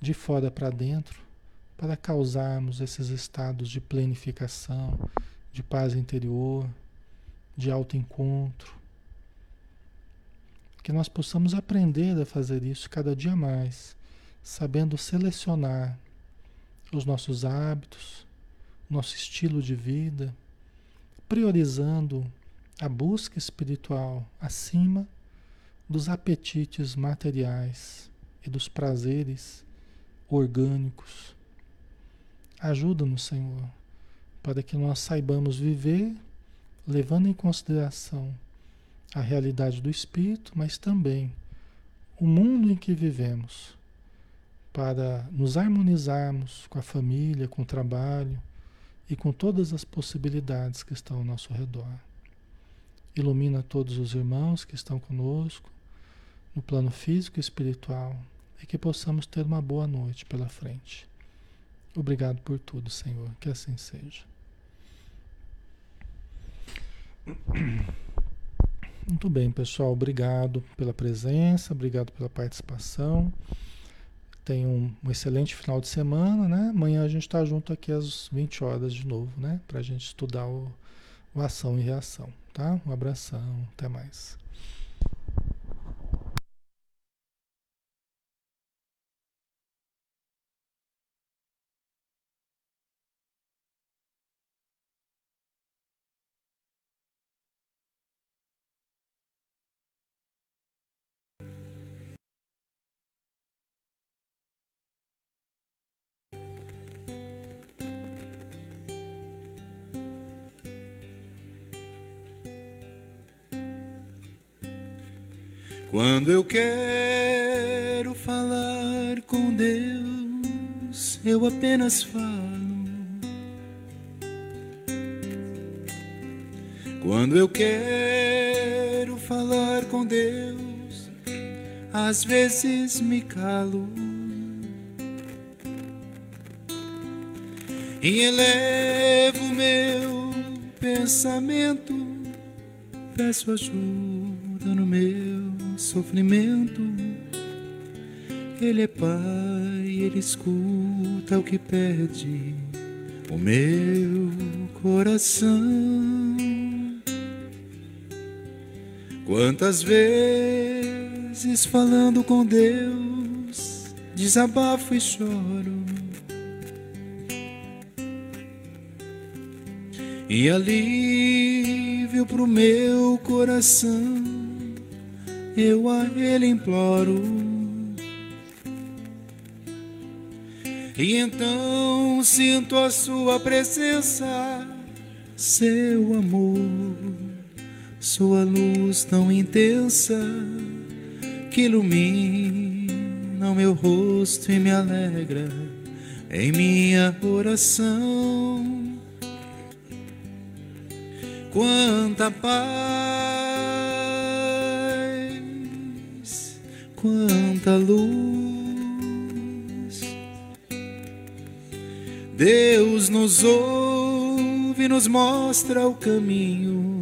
de fora para dentro para causarmos esses estados de planificação, de paz interior, de autoencontro, que nós possamos aprender a fazer isso cada dia mais, sabendo selecionar os nossos hábitos, nosso estilo de vida, priorizando a busca espiritual acima dos apetites materiais e dos prazeres orgânicos. Ajuda-nos, Senhor, para que nós saibamos viver levando em consideração a realidade do espírito, mas também o mundo em que vivemos, para nos harmonizarmos com a família, com o trabalho e com todas as possibilidades que estão ao nosso redor. Ilumina todos os irmãos que estão conosco no plano físico e espiritual e que possamos ter uma boa noite pela frente. Obrigado por tudo, Senhor, que assim seja. Muito bem, pessoal. Obrigado pela presença, obrigado pela participação. Tenham um, um excelente final de semana, né? Amanhã a gente está junto aqui às 20 horas de novo, né? Para a gente estudar o, o ação e reação, tá? Um abração, até mais. Quando eu quero falar com Deus, eu apenas falo. Quando eu quero falar com Deus, às vezes me calo. E elevo meu pensamento, peço ajuda sofrimento. Ele é Pai, Ele escuta o que pede o meu coração. Quantas vezes falando com Deus, desabafo e choro. E alívio pro meu coração eu a Ele imploro. E então sinto a Sua presença, seu amor, Sua luz tão intensa que ilumina o meu rosto e me alegra em minha oração. Quanta paz quanta luz. Deus nos ouve, nos mostra o caminho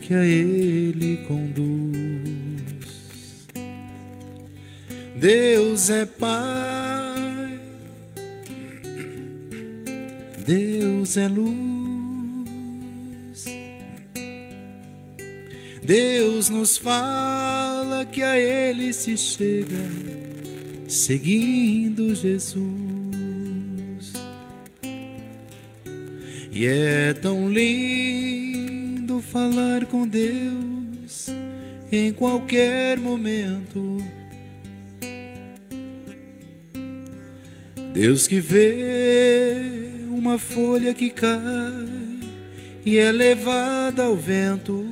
que a Ele conduz. Deus é Pai, Deus é luz. Deus nos fala que a Ele se chega, seguindo Jesus. E é tão lindo falar com Deus em qualquer momento. Deus que vê uma folha que cai e é levada ao vento.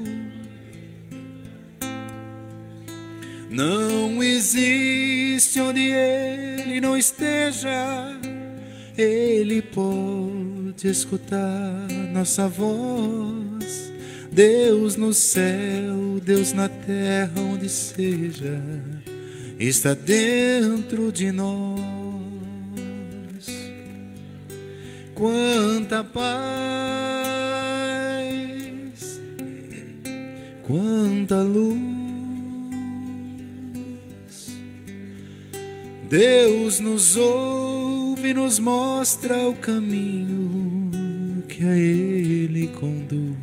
Não existe onde ele não esteja, ele pode escutar nossa voz. Deus no céu, Deus na terra, onde seja, está dentro de nós. Quanta paz, quanta luz. Deus nos ouve e nos mostra o caminho que a Ele conduz.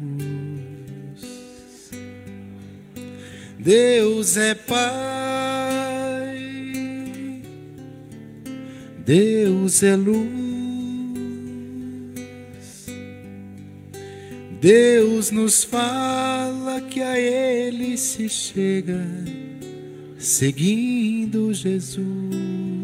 Deus é Pai, Deus é luz, Deus nos fala que a Ele se chega, seguindo Jesus.